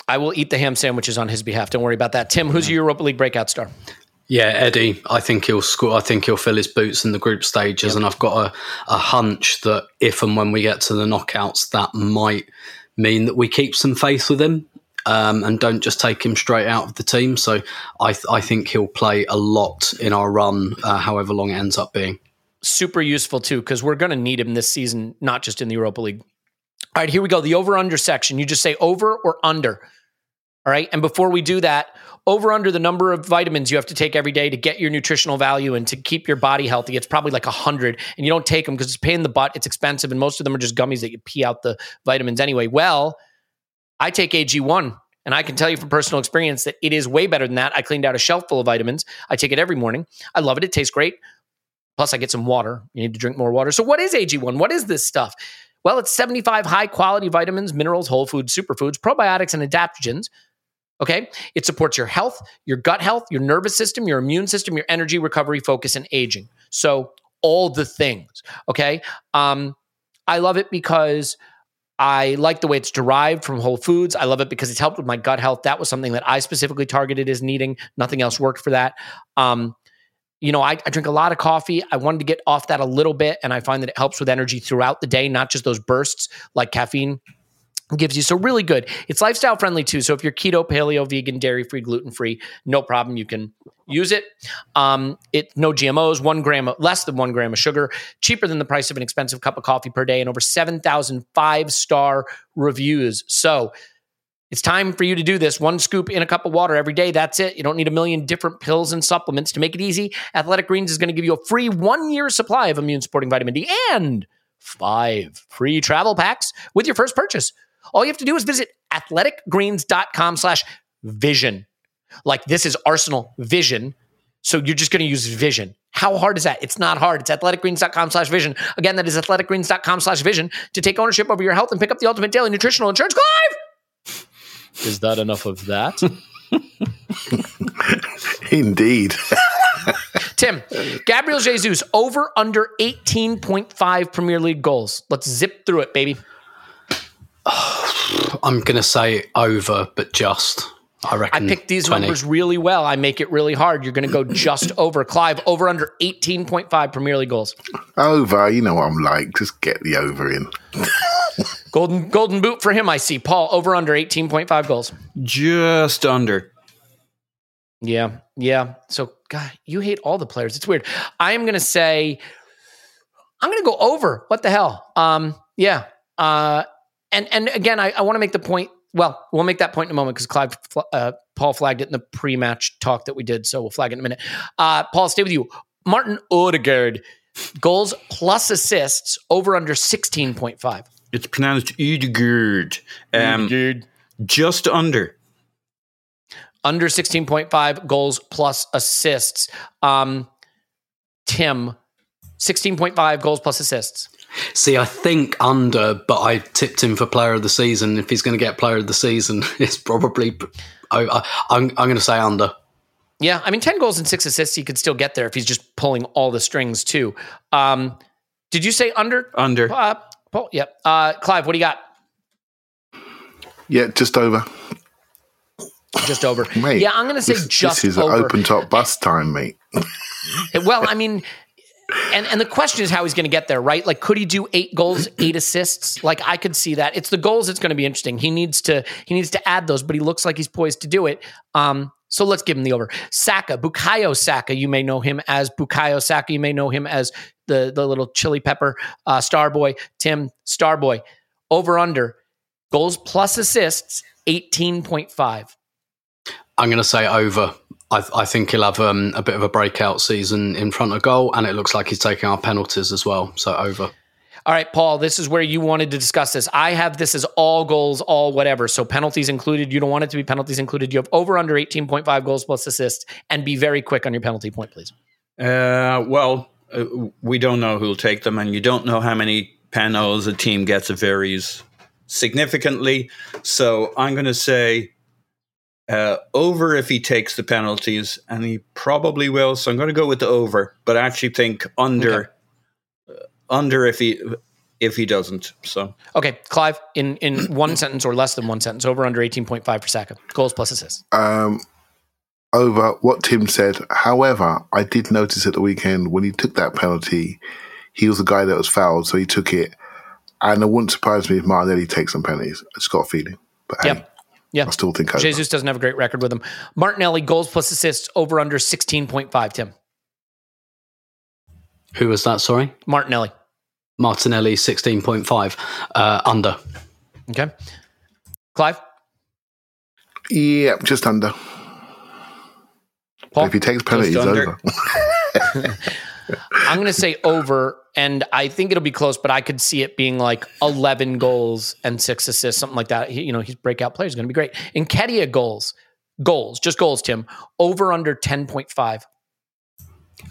I will eat the ham sandwiches on his behalf. Don't worry about that. Tim, who's your Europa League breakout star? Yeah, Eddie, I think he'll score. I think he'll fill his boots in the group stages, and I've got a, a hunch that if and when we get to the knockouts, that might mean that we keep some faith with him um, and don't just take him straight out of the team. So I, th- I think he'll play a lot in our run, uh, however long it ends up being. Super useful too, because we're going to need him this season, not just in the Europa League. All right, here we go. The over under section. You just say over or under. All right. And before we do that, over under the number of vitamins you have to take every day to get your nutritional value and to keep your body healthy. It's probably like 100. And you don't take them because it's pain in the butt. It's expensive. And most of them are just gummies that you pee out the vitamins anyway. Well, I take AG1. And I can tell you from personal experience that it is way better than that. I cleaned out a shelf full of vitamins. I take it every morning. I love it. It tastes great. Plus, I get some water. You need to drink more water. So, what is AG1? What is this stuff? Well, it's 75 high quality vitamins, minerals, whole foods, superfoods, probiotics, and adaptogens. Okay. It supports your health, your gut health, your nervous system, your immune system, your energy, recovery, focus, and aging. So, all the things. Okay. Um, I love it because I like the way it's derived from whole foods. I love it because it's helped with my gut health. That was something that I specifically targeted as needing. Nothing else worked for that. Um, you know, I, I, drink a lot of coffee. I wanted to get off that a little bit, and I find that it helps with energy throughout the day, not just those bursts like caffeine gives you. So really good. It's lifestyle friendly too. So if you're keto, paleo, vegan, dairy free, gluten free, no problem. You can use it. Um, it no GMOs, one gram of, less than one gram of sugar, cheaper than the price of an expensive cup of coffee per day, and over 7,000 five star reviews. So it's time for you to do this. One scoop in a cup of water every day. That's it. You don't need a million different pills and supplements. To make it easy, Athletic Greens is going to give you a free one year supply of immune supporting vitamin D and five free travel packs with your first purchase. All you have to do is visit athleticgreens.com slash vision. Like this is Arsenal Vision. So you're just going to use Vision. How hard is that? It's not hard. It's athleticgreens.com slash vision. Again, that is athleticgreens.com slash vision to take ownership over your health and pick up the ultimate daily nutritional insurance. Clive! Is that enough of that? Indeed. Tim, Gabriel Jesus over under 18.5 Premier League goals. Let's zip through it, baby. I'm going to say over, but just. I reckon. I picked these 20. numbers really well. I make it really hard. You're going to go just over. Clive, over under 18.5 Premier League goals. Over, you know what I'm like. Just get the over in. Golden golden boot for him, I see. Paul, over under 18.5 goals. Just under. Yeah, yeah. So, God, you hate all the players. It's weird. I am going to say, I'm going to go over. What the hell? Um, yeah. Uh, and and again, I, I want to make the point. Well, we'll make that point in a moment because Clive, uh, Paul flagged it in the pre-match talk that we did. So we'll flag it in a minute. Uh, Paul, stay with you. Martin Odegaard, goals plus assists over under 16.5. It's pronounced Udegard. Um, Odegaard. just under. Under 16.5 goals plus assists. Um, Tim, 16.5 goals plus assists. See, I think under, but I tipped him for player of the season. If he's going to get player of the season, it's probably. I, I, I'm, I'm going to say under. Yeah, I mean, 10 goals and six assists, he could still get there if he's just pulling all the strings, too. Um, did you say under? Under. Uh, Paul, yep. Uh, Clive, what do you got? Yeah, just over. Just over. Mate, yeah, I'm going to say this, just This is over. open top bus time, mate. Well, I mean, and and the question is how he's going to get there, right? Like, could he do eight goals, eight assists? Like, I could see that. It's the goals that's going to be interesting. He needs to he needs to add those, but he looks like he's poised to do it. Um, so let's give him the over. Saka, Bukayo Saka. You may know him as Bukayo Saka. You may know him as the the little chili pepper uh, star boy, Tim Starboy. Over under goals plus assists, eighteen point five. I'm going to say over. I, I think he'll have um, a bit of a breakout season in front of goal, and it looks like he's taking our penalties as well. So over. All right, Paul, this is where you wanted to discuss this. I have this as all goals, all whatever. So penalties included. You don't want it to be penalties included. You have over under 18.5 goals plus assists and be very quick on your penalty point, please. Uh, well, uh, we don't know who'll take them, and you don't know how many panels a team gets. It varies significantly. So I'm going to say uh, over if he takes the penalties, and he probably will. So I'm going to go with the over, but I actually think under, uh, under if he if he doesn't. So Okay, Clive, in, in one sentence or less than one sentence, over under 18.5 for Saka. Goals plus assists. Um, over what Tim said. However, I did notice at the weekend when he took that penalty, he was the guy that was fouled, so he took it. And it wouldn't surprise me if Martinelli takes some penalties. I just got a feeling. But hey, Yep. Yeah. I still think over. Jesus doesn't have a great record with him. Martinelli, goals plus assists, over under 16.5, Tim. Who was that? Sorry, Martinelli. Martinelli, sixteen point five. Uh, under. Okay. Clive? Yeah, just under. Paul? If he takes penalties, under. over. I'm going to say over, and I think it'll be close, but I could see it being like 11 goals and six assists, something like that. He, you know, his breakout player is going to be great. Nketiah goals, goals, just goals, Tim, over under 10.5.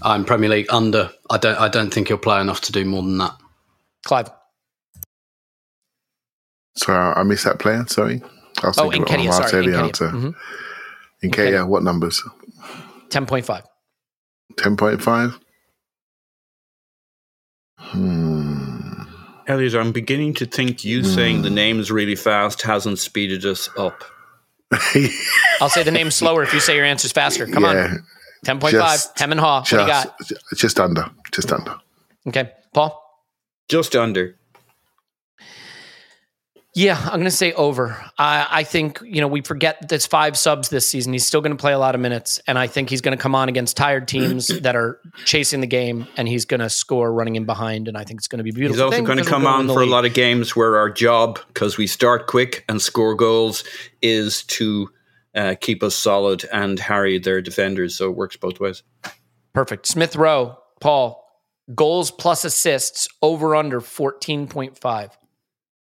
I'm Premier League under. I don't. I don't think he'll play enough to do more than that. Clive, Sorry, I I missed that player. Sorry. I was Oh, thinking about Nketiah, sorry, Martinelli Nketiah. answer. Mhm. Nketiah, what numbers? 10.5. 10.5? Hmm. Elliot, I'm beginning to think you saying the names really fast hasn't speeded us up. I'll say the name slower if you say your answers faster. Come yeah, on. 10.5. Just- Hem and haw. What do you got? just under. Just under. Okay. Paul? Just under. Yeah, I'm going to say over. I, I think, you know, we forget there's five subs this season. He's still going to play a lot of minutes. And I think he's going to come on against tired teams that are chasing the game and he's going to score running in behind. And I think it's going to be beautiful. He's also going to come on for a lot of games where our job, because we start quick and score goals, is to uh, keep us solid and harry their defenders. So it works both ways. Perfect. Smith Rowe, Paul, goals plus assists over under 14.5.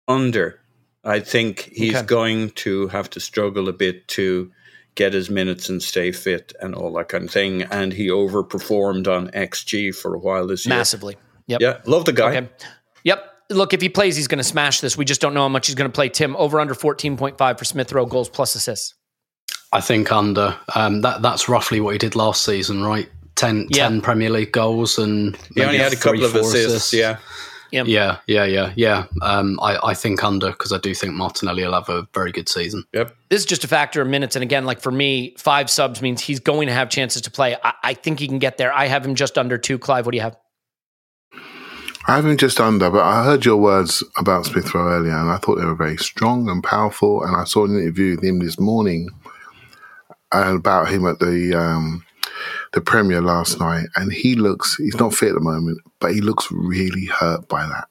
Under. I think he's Okay. going to have to struggle a bit to get his minutes and stay fit and all that kind of thing. And he overperformed on XG for a while this year. Massively. Yep. Yeah, love the guy. Okay. Yep. Look, if he plays, he's going to smash this. We just don't know how much he's going to play. Tim, over under 14.5 for Smith Rowe, goals plus assists. I think under. Um, that that's roughly what he did last season, right? 10, Yeah. 10 Premier League goals and He only had a couple three, of four assists. Yeah. Yep. Yeah, yeah, yeah, yeah. Um, I, I think under because I do think Martinelli will have a very good season. Yep. This is just a factor of minutes. And again, like for me, five subs means he's going to have chances to play. I, I think he can get there. I have him just under two. Clive, what do you have? I have him just under, but I heard your words about Smith Rowe earlier, and I thought they were very strong and powerful. And I saw an interview with him this morning and about him at the um, the Premier last night, and he looks he's not fit at the moment, but he looks really hurt by that.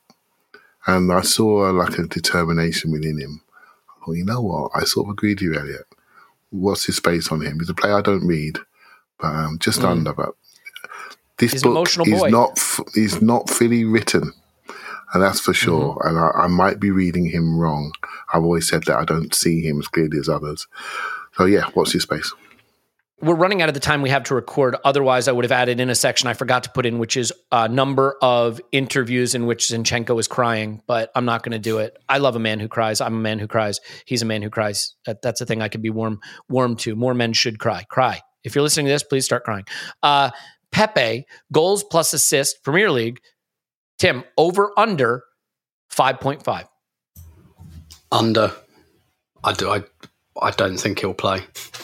And I saw like a determination within him. I thought, you know what? I sort of agreed with you, Elliot. What's his space on him? He's a player I don't read, but um, just under. But this He's book is not he's not fully written, and that's for sure. And I, I might be reading him wrong. I've always said that I don't see him as clearly as others. So yeah, what's his space? We're running out of the time we have to record. Otherwise, I would have added in a section I forgot to put in, which is a number of interviews in which Zinchenko is crying, but I'm not going to do it. I love a man who cries. I'm a man who cries. He's a man who cries. That, that's a thing I could be warm, warm to. More men should cry. Cry. If you're listening to this, please start crying. Uh, Pepe, goals plus assist, Premier League. Tim, over under 5.5. Under, I do. I, I don't think he'll play.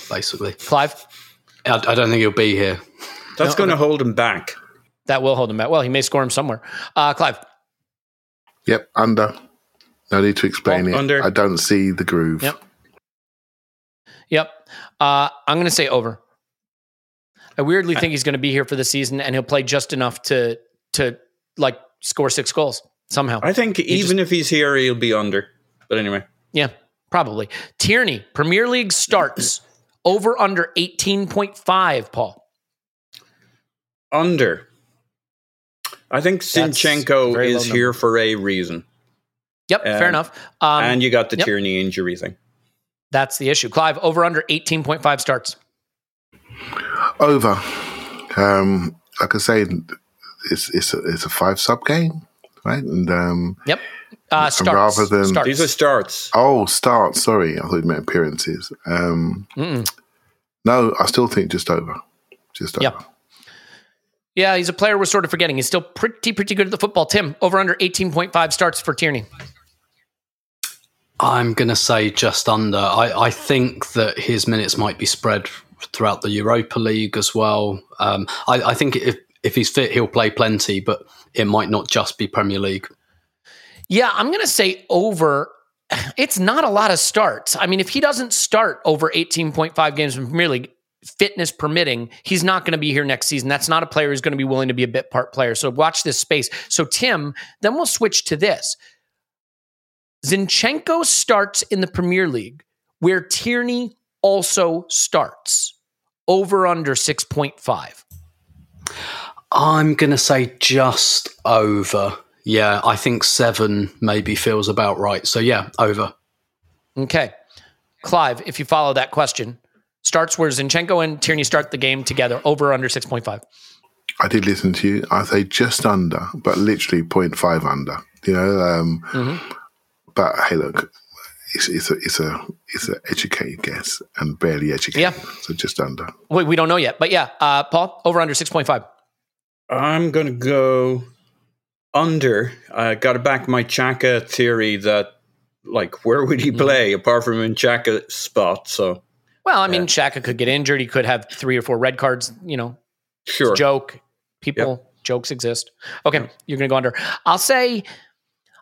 Basically, Clive, I, I don't think he'll be here. That's going to hold him back. that will hold him back. Well, he may score him somewhere. Uh, Clive, Yep, under. No need to explain Oh, it. under. I don't see the groove. Yep. Yep. Uh, I'm going to say over. I weirdly think he's going to be here for the season and he'll play just enough to to like score six goals somehow. I think even if he's here, he'll be under. But anyway, Yeah, probably. Tierney, Premier League starts over under 18.5, Paul. under. I think That's Zinchenko is here for a reason. Yep, fair Um, enough. Um, and you got the yep. Tierney injury thing. that's the issue. Clive, over under 18.5 starts. Over. Um, like I say, it's it's a, it's a five sub game, right? And um, Yep. Uh, starts. rather than- starts. These are starts. oh, start. Sorry, I thought you meant appearances. Um, no, I still think just over. Just over. Yep. Yeah, he's a player we're sort of forgetting. He's still pretty, pretty good at the football. Tim, over under 18.5 starts for Tierney. I'm going to say just under. I, I think that his minutes might be spread throughout the Europa League as well. Um, I, I think if if he's fit, he'll play plenty, but it might not just be Premier League. Yeah, I'm going to say over. It's not a lot of starts. I mean, if he doesn't start over 18.5 games in Premier League, fitness permitting, he's not going to be here next season. That's not a player who's going to be willing to be a bit part player. So watch this space. So, Tim, then we'll switch to this. Zinchenko starts in the Premier League where Tierney also starts over under 6.5. I'm going to say just over. Yeah, I think seven maybe feels about right. So yeah, over. Okay. Clive, if you follow that question, starts where Zinchenko and Tierney start the game together over under 6.5. I did listen to you. I say just under, but literally 0.5 under. You know, um, Mm-hmm. but hey, look, it's, it's a it's a it's an educated guess and barely educated. Yeah. So just under. Wait, we don't know yet, but yeah, uh, Paul, over under six point five. I'm going to go under. Uh, I got back my Xhaka theory that, like, where would he mm. play apart from in Xhaka's spot? So, Well, I uh, mean, Xhaka could get injured. He could have three or four red cards. You know, sure. joke. People jokes exist. Okay, you're gonna go under. I'll say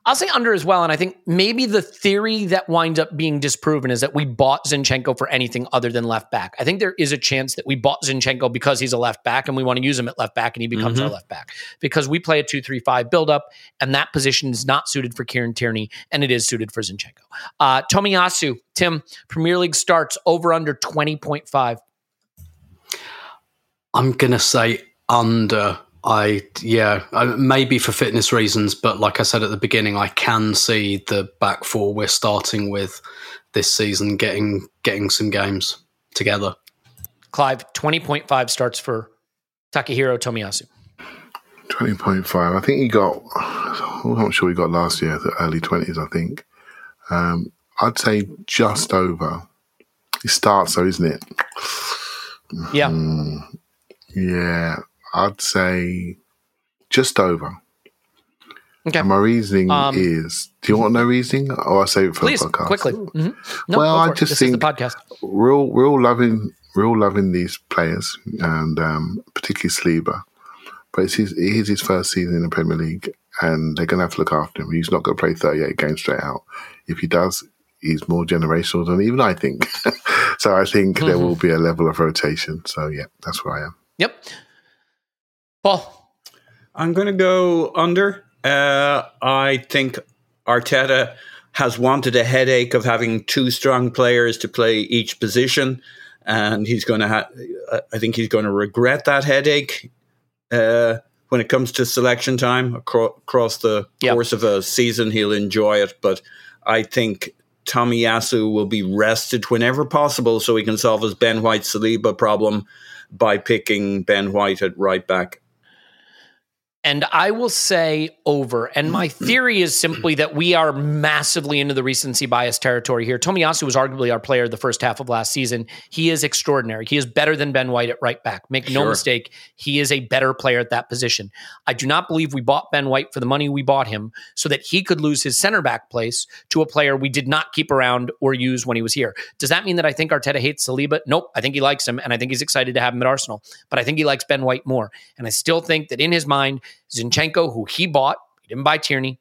I'll say under as well. And I think maybe the theory that winds up being disproven is that we bought Zinchenko for anything other than left back. I think there is a chance that we bought Zinchenko because he's a left back and we want to use him at left back and he becomes our left back. Because we play a 2 3 5 build up and that position is not suited for Kieran Tierney and it is suited for Zinchenko. Uh Tomiyasu, Tim, Premier League starts over under 20.5. I'm gonna say under. I yeah, I, maybe for fitness reasons, but like I said at the beginning, I can see the back four we're starting with this season getting getting some games together. Clive, 20.5 starts for Takahiro Tomiyasu. Twenty point five. I think he got. I'm not sure he got last year. The early twenties. I think. Um, I'd say just over. He starts though, isn't it? Yeah. Yeah, I'd say just over. Okay. And my reasoning Um, is. Do you want no reasoning, or I save it for Please, the podcast? quickly. Mhm. No, Well, I just this think- podcast. we're all we're all loving we're all loving these players, and um, particularly Saliba. But it's his it is his first season in the Premier League, and they're going to have to look after him. He's not going to play 38 games straight out. If he does, he's more generational than even I think. so I think there Mm-hmm. will be a level of rotation. So yeah, that's where I am. Yep. Paul. I'm going to go under. Uh, I think Arteta has wanted a headache of having two strong players to play each position, and he's going to have. I think he's going to regret that headache uh, when it comes to selection time acro- across the Yep. course of a season. He'll enjoy it, but I think. Tomiyasu will be rested whenever possible so he can solve his Ben White Saliba problem by picking Ben White at right back. And I will say over. And my theory is simply that we are massively into the recency bias territory here. Tomiyasu was arguably our player the first half of last season. He is extraordinary. He is better than Ben White at right back. Make no Sure. mistake, he is a better player at that position. I do not believe we bought Ben White for the money we bought him so that he could lose his center back place to a player we did not keep around or use when he was here. Does that mean that I think Arteta hates Saliba? Nope. I think he likes him and I think he's excited to have him at Arsenal. But I think he likes Ben White more. And I still think that in his mind, Zinchenko, who he bought, he didn't buy Tierney,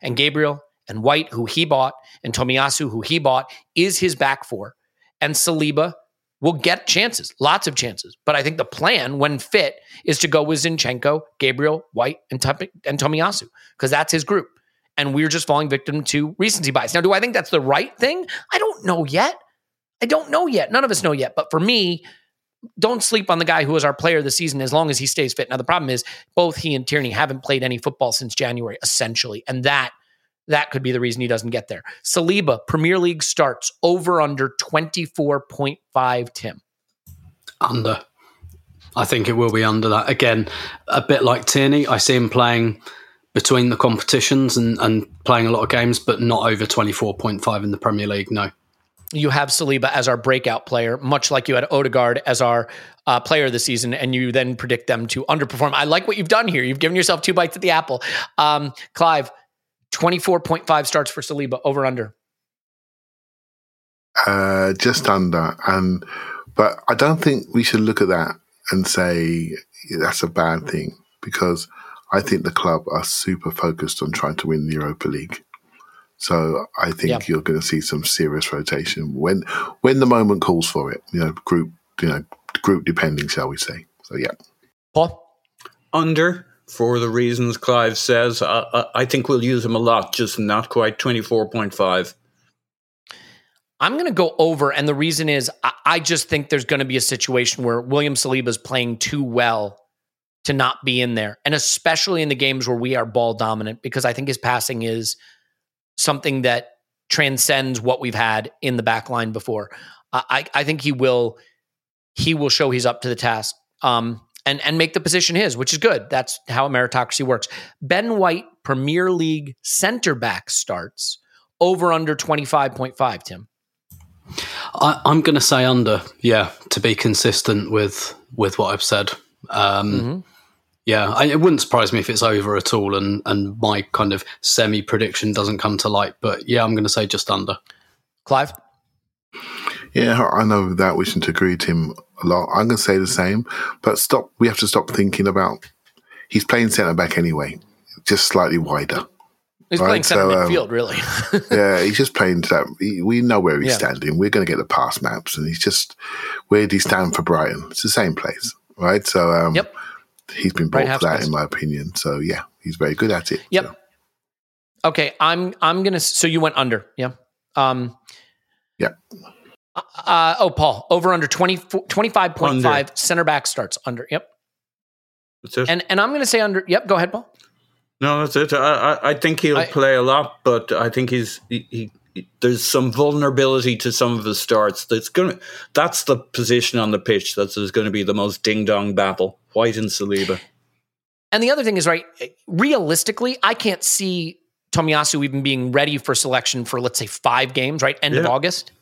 and Gabriel and White, who he bought, and Tomiyasu, who he bought, is his back four. And Saliba will get chances, lots of chances. But I think the plan, when fit, is to go with Zinchenko, Gabriel, White, and, Tup- and Tomiyasu, because that's his group. And we're just falling victim to recency bias. Now, do I think that's the right thing? I don't know yet. I don't know yet. None of us know yet. But for me, don't sleep on the guy who was our player the season as long as he stays fit. Now the problem is both he and Tierney haven't played any football since January, essentially, and that that could be the reason he doesn't get there. Saliba Premier League starts over under twenty four point five. Tim, Under. I think it will be under that. Again, a bit like Tierney, I see him playing between the competitions and, and playing a lot of games, but not over 24.5 in the Premier League, no. You have Saliba as our breakout player, much like you had Odegaard as our uh, player this season, and you then predict them to underperform. I like what you've done here. You've given yourself two bites at the apple. Um, Clive, twenty four point five starts for Saliba over under. Uh, just under, and but I don't think we should look at that and say that's a bad thing because I think the club are super focused on trying to win the Europa League. So I think Yeah. you're going to see some serious rotation when when the moment calls for it. You know, group you know group depending, shall we say? So yeah, Paul. under for the reasons Clive says. I, I, I think we'll use him a lot, just not quite 24.5. I'm going to go over, and the reason is I, I just think there's going to be a situation where William Saliba is playing too well to not be in there, and especially in the games where we are ball dominant, because I think his passing is something that transcends what we've had in the back line before. I, I think he will he will show he's up to the task. Um, and and make the position his, which is good. That's how meritocracy works. Ben White, Premier League center back starts over under 25.5, Tim. I, I'm going to say under. Yeah, to be consistent with with what I've said. Um, Mm-hmm. Yeah, I, it wouldn't surprise me if it's over at all, and and my kind of semi prediction doesn't come to light. But yeah, I'm going to say just under. Clive? Yeah, I know without wishing to agree with him a lot. I'm going to say the same, but stop. We have to stop thinking about. He's playing centre back anyway, just slightly wider. He's Right, playing center so, um, really. Yeah, he's just playing to that. he- We know where he's Yeah. standing. We're going to get the pass maps, and he's just where did he stand for Brighton? It's the same place, right? So, um, Yep. He's been brought Right for that, half in my opinion. So, yeah, he's very good at it. Yep. So, Okay, I'm I'm gonna. So you went under, yeah. Um. Yeah. Uh, oh, Paul, over under 20, 25.5 center back starts under. Yep. That's it. And and I'm gonna say under. Yep. Go ahead, Paul. No, that's it. I, I, I think he'll I- play a lot, but I think he's he, he, he- there's some vulnerability to some of the starts. That's gonna that's the position on the pitch that's going to be the most ding dong battle. White and Saliba. And the other thing is, right, realistically, I can't see Tomiyasu even being ready for selection for, let's say, five games, right? End of August.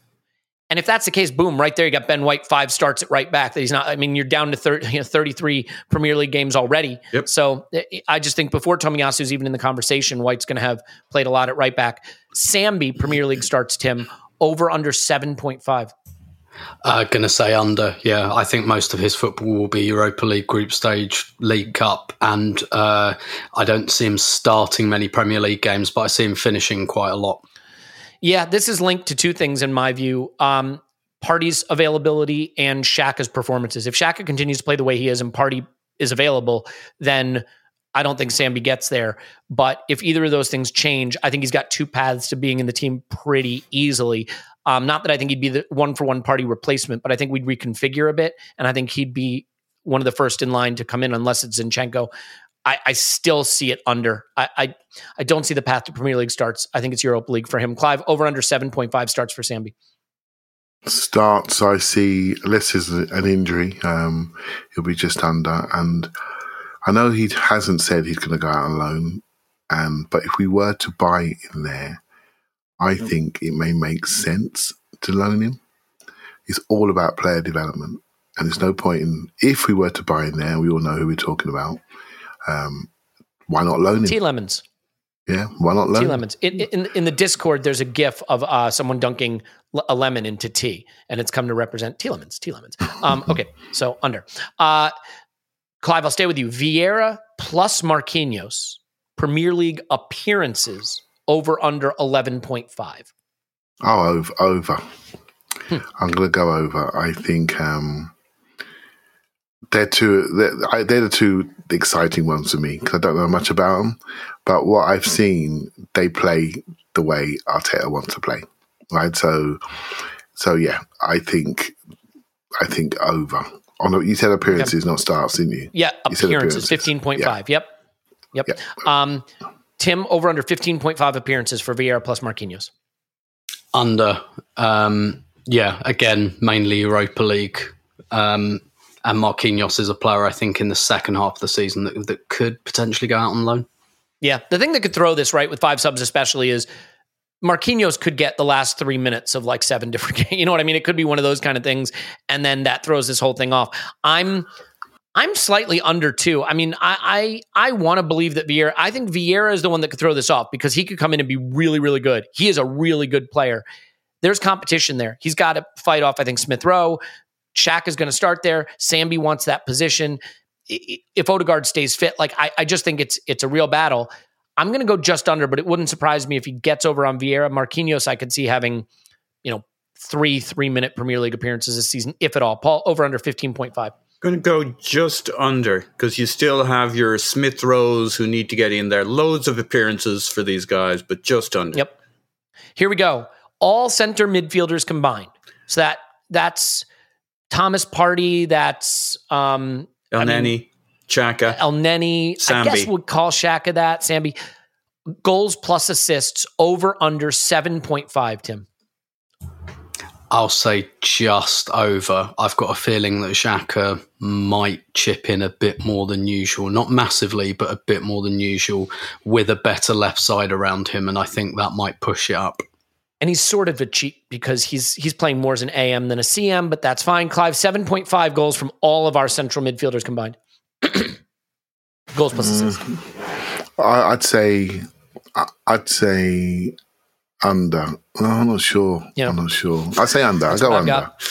And if that's the case, boom, right there, you got Ben White, five starts at right back. That he's not, I mean, you're down to 30, you know, 33 Premier League games already. Yep. So I just think before Tomiyasu's even in the conversation, White's going to have played a lot at right back. Sambi, Premier League starts, Tim, over under 7.5. Uh, going to say under. Yeah, I think most of his football will be Europa League group stage, League Cup, and uh, I don't see him starting many Premier League games, but I see him finishing quite a lot. Yeah, this is linked to two things in my view. Um, Partey's availability and Xhaka's performances. If Shaka continues to play the way he is and Party is available, then I don't think Sambi gets there. But if either of those things change, I think he's got two paths to being in the team pretty easily. Um, not that I think he'd be the one for one Partey replacement, but I think we'd reconfigure a bit, and I think he'd be one of the first in line to come in unless it's Zinchenko. I, I still see it under. I, I I don't see the path to Premier League starts. I think it's Europa League for him. Clive over under seven point five starts for Sambi. starts, I see, unless there's an injury, um, he'll be just under. And I know he hasn't said he's going to go out alone. And but if we were to buy in there, I think it may make sense to loan him. It's all about player development, and there's no point in if we were to buy in there. We all know who we're talking about. Um, why not loan him? T Lemons. yeah, why not loan? T? Lemons. In, in in the Discord, there's a GIF of uh, someone dunking a lemon into tea, and it's come to represent T Lemons. T Lemons. Um, okay, so under. Uh, Clive, I'll stay with you. Vieira plus Marquinhos, Premier League appearances over under eleven point five. Oh, over. over. Hmm. I'm going to go over. I think um, they're two. They're, they're the two exciting ones for me because I don't know much about them. But what I've seen, they play the way Arteta wants to play, right? So, so yeah, I think, I think over. On the, you said appearances, not starts, didn't you? Yeah, You appearances, appearances. fifteen point five. Yep. Yep. Yep. Um, Tim over under fifteen point five appearances for Vieira plus Marquinhos. Under. Um, yeah, again, mainly Europa League. Um, and Marquinhos is a player, I think, in the second half of the season that, that could potentially go out on loan. Yeah, the thing that could throw this right with five subs, especially, is Marquinhos could get the last three minutes of like seven different games. You know what I mean? It could be one of those kind of things, and then that throws this whole thing off. I'm I'm slightly under two. I mean, I I, I want to believe that Vieira. I think Vieira is the one that could throw this off because he could come in and be really really good. He is a really good player. There's competition there. He's got to fight off. I think Smith Rowe. Shaq is going to start there. Sambi wants that position. If Odegaard stays fit, like I, I just think it's it's a real battle. I'm going to go just under, but it wouldn't surprise me if he gets over on Vieira. Marquinhos, I could see having, you know, three three minute Premier League appearances this season, if at all. Paul over under 15.5. Going to go just under because you still have your Smith Rowes who need to get in there. Loads of appearances for these guys, but just under. Yep. Here we go. All center midfielders combined. So that that's Thomas Partey. That's um, El I mean- Neny, Xhaka. El Neny. I guess we'll call Xhaka that. Sambi. Goals plus assists over under 7.5, Tim. I'll say just over. I've got a feeling that Xhaka might chip in a bit more than usual. Not massively, but a bit more than usual with a better left side around him. And I think that might push it up. and he's sort of a cheat because he's he's playing more as an AM than a CM, but that's fine. Clive, 7.5 goals from all of our central midfielders combined. goals plus assists. Mm. I, I'd say, I- I'd say under. No, I'm not sure. Yeah. I'm not sure. I'd say under. I go what I've under. got.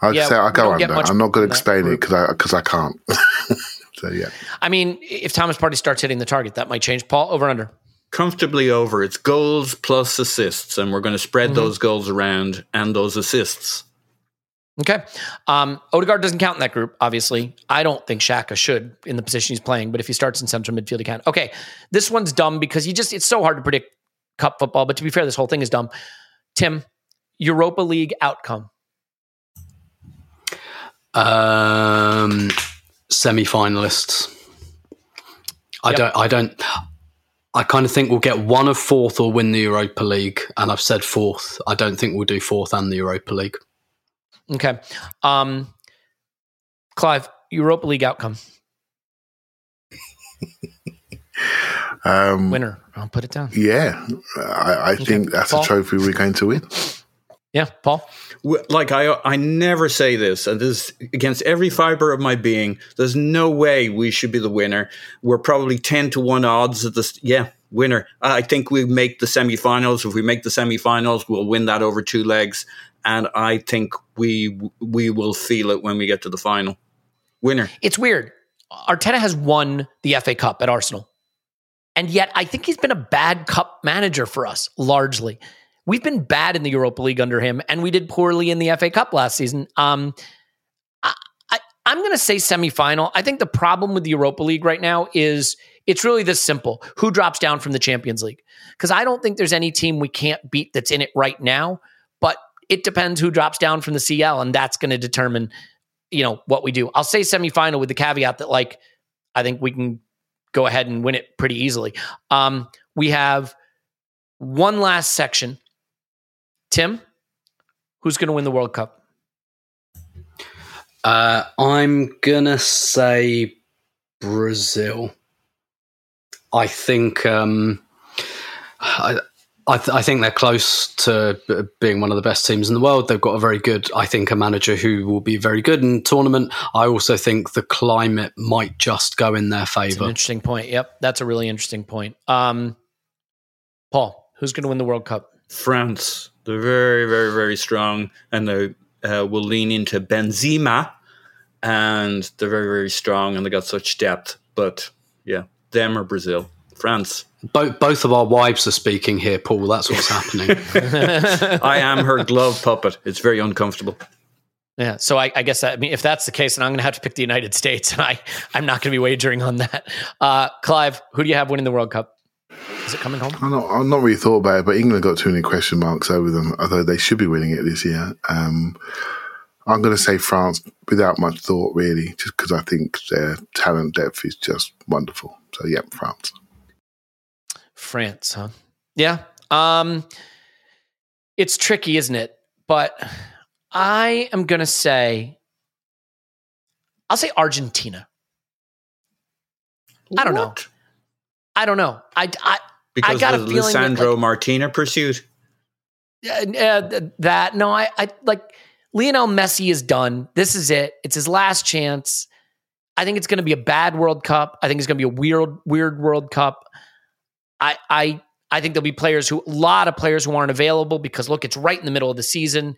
I'd Yeah, say I we go under. I'm not going to explain it because I because I can't. so yeah, I mean, if Thomas Partey starts hitting the target, that might change. Paul, over under. Comfortably over. It's goals plus assists, and we're going to spread mm-hmm. those goals around and those assists. Okay. Um, Odegaard doesn't count in that group, obviously. I don't think Xhaka should in the position he's playing, but if he starts in central midfield, he can. Okay. This one's dumb because you just, it's so hard to predict cup football, but to be fair, this whole thing is dumb. Tim, Europa League outcome. Um, semi-finalists. I Yep. don't. I don't. I kind of think we'll get one of fourth or win the Europa League, and I've said fourth. I don't think we'll do fourth and the Europa League. Okay. Um, Clive, Europa League outcome. um, Winner. I'll put it down. yeah. I, I think that's Paul? a trophy we're going to win. Yeah. Paul? Like I, I never say this, and this against every fiber of my being. There's no way we should be the winner. We're probably ten to one odds at this. Yeah, winner. I think we make the semifinals. If we make the semifinals, we'll win that over two legs, and I think we we will feel it when we get to the final. Winner. It's weird. Arteta has won the FA Cup at Arsenal. And yet, I think he's been a bad cup manager for us, largely. We've been bad in the Europa League under him, and we did poorly in the FA Cup last season. Um, I, I, I'm going to say semifinal. I think the problem with the Europa League right now is it's really this simple who drops down from the Champions League? Because I don't think there's any team we can't beat that's in it right now, but it depends who drops down from the CL, and that's going to determine you know what we do. I'll say semifinal with the caveat that like I think we can go ahead and win it pretty easily. Um, we have one last section. Tim, who's going to win the World Cup? Uh, I'm gonna say Brazil. I think um, I, I, th- I think they're close to b- being one of the best teams in the world. They've got a very good, I think, a manager who will be very good in tournament. I also think the climate might just go in their That's an favour. interesting point. Yep, that's a really interesting point. Um, Paul, who's going to win the World Cup? France. They're very, very, very strong, and they uh, will lean into Benzema, and they're very, very strong, and they got such depth. But yeah, them or Brazil, France. Both both of our wives are speaking here, Paul. That's what's happening. I am her glove puppet. It's very uncomfortable. Yeah, so I, I guess that, I mean, if that's the case, then I'm going to have to pick the United States, and I I'm not going to be wagering on that. Uh, Clive, who do you have winning the World Cup? Is it coming home? I'm not, I've not really thought about it, but England got too many question marks over them, although they should be winning it this year. Um, I'm going to say France without much thought, really, just because I think their talent depth is just wonderful. So, yeah, France. France, huh? Yeah. Um it's tricky, isn't it? But I am going to say I'll say Argentina. I don't know. I don't know. I I Because got a feeling Lissandro Martina pursuit. uh, uh, that no, I I like Lionel Messi is done. This is it. It's his last chance. I think it's going to be a bad World Cup. I think it's going to be a weird weird World Cup. I I I think there'll be players who a lot of players who aren't available because look, it's right in the middle of the season.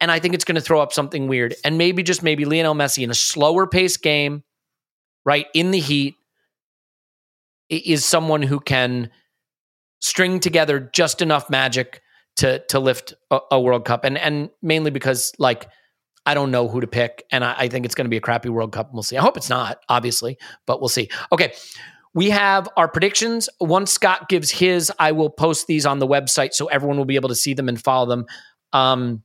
And I think it's going to throw up something weird. And maybe just maybe Lionel Messi in a slower paced game, right, in the heat, is someone who can string together just enough magic to to lift a, a World Cup. And and mainly because like I don't know who to pick, and I, I think it's going to be a crappy World Cup. We'll see. I hope it's not, obviously, but we'll see. Okay. We have our predictions. Once Scott gives his, I will post these on the website so everyone will be able to see them and follow them. Um,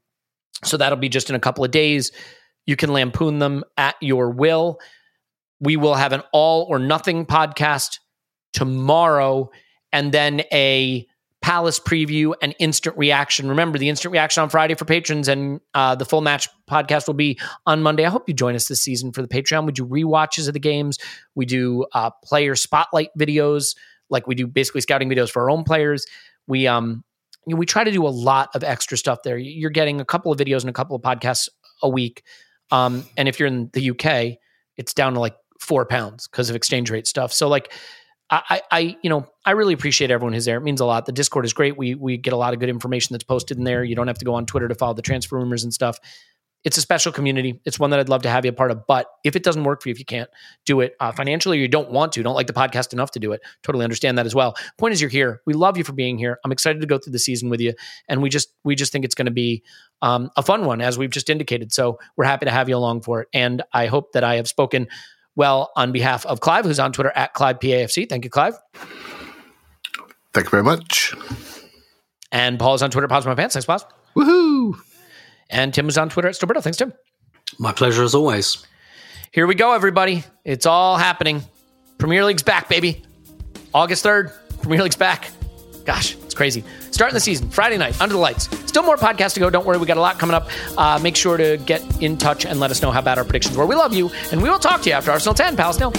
so that'll be just in a couple of days. You can lampoon them at your will. We will have an all or nothing podcast tomorrow and then a Palace preview and instant reaction. Remember the instant reaction on Friday for patrons, and uh, the full match podcast will be on Monday. I hope you join us this season for the Patreon. We do rewatches of the games. We do uh, player spotlight videos, like we do basically scouting videos for our own players. We um you know, we try to do a lot of extra stuff there. You're getting a couple of videos and a couple of podcasts a week. Um, and if you're in the UK, it's down to like four pounds because of exchange rate stuff. So like, I, I, you know, I really appreciate everyone who's there. It means a lot. The Discord is great. We we get a lot of good information that's posted in there. You don't have to go on Twitter to follow the transfer rumors and stuff. It's a special community. It's one that I'd love to have you a part of. But if it doesn't work for you, if you can't do it uh, financially, or you don't want to, don't like the podcast enough to do it, totally understand that as well. Point is, you're here. We love you for being here. I'm excited to go through the season with you, and we just we just think it's going to be um, a fun one, as we've just indicated. So we're happy to have you along for it. And I hope that I have spoken well on behalf of Clive, who's on Twitter at Clive PAFC. Thank you, Clive. Thank you very much. And Paul is on Twitter, Pause My Pants. Thanks, Pause. Woohoo! And Tim is on Twitter at Stillberto. Thanks, Tim. My pleasure as always. Here we go, everybody. It's all happening. Premier League's back, baby. August 3rd, Premier League's back. Gosh, it's crazy. Starting the season, Friday night, under the lights. Still more podcasts to go. Don't worry, we got a lot coming up. Uh, make sure to get in touch and let us know how bad our predictions were. We love you, and we will talk to you after Arsenal 10, pals. Still.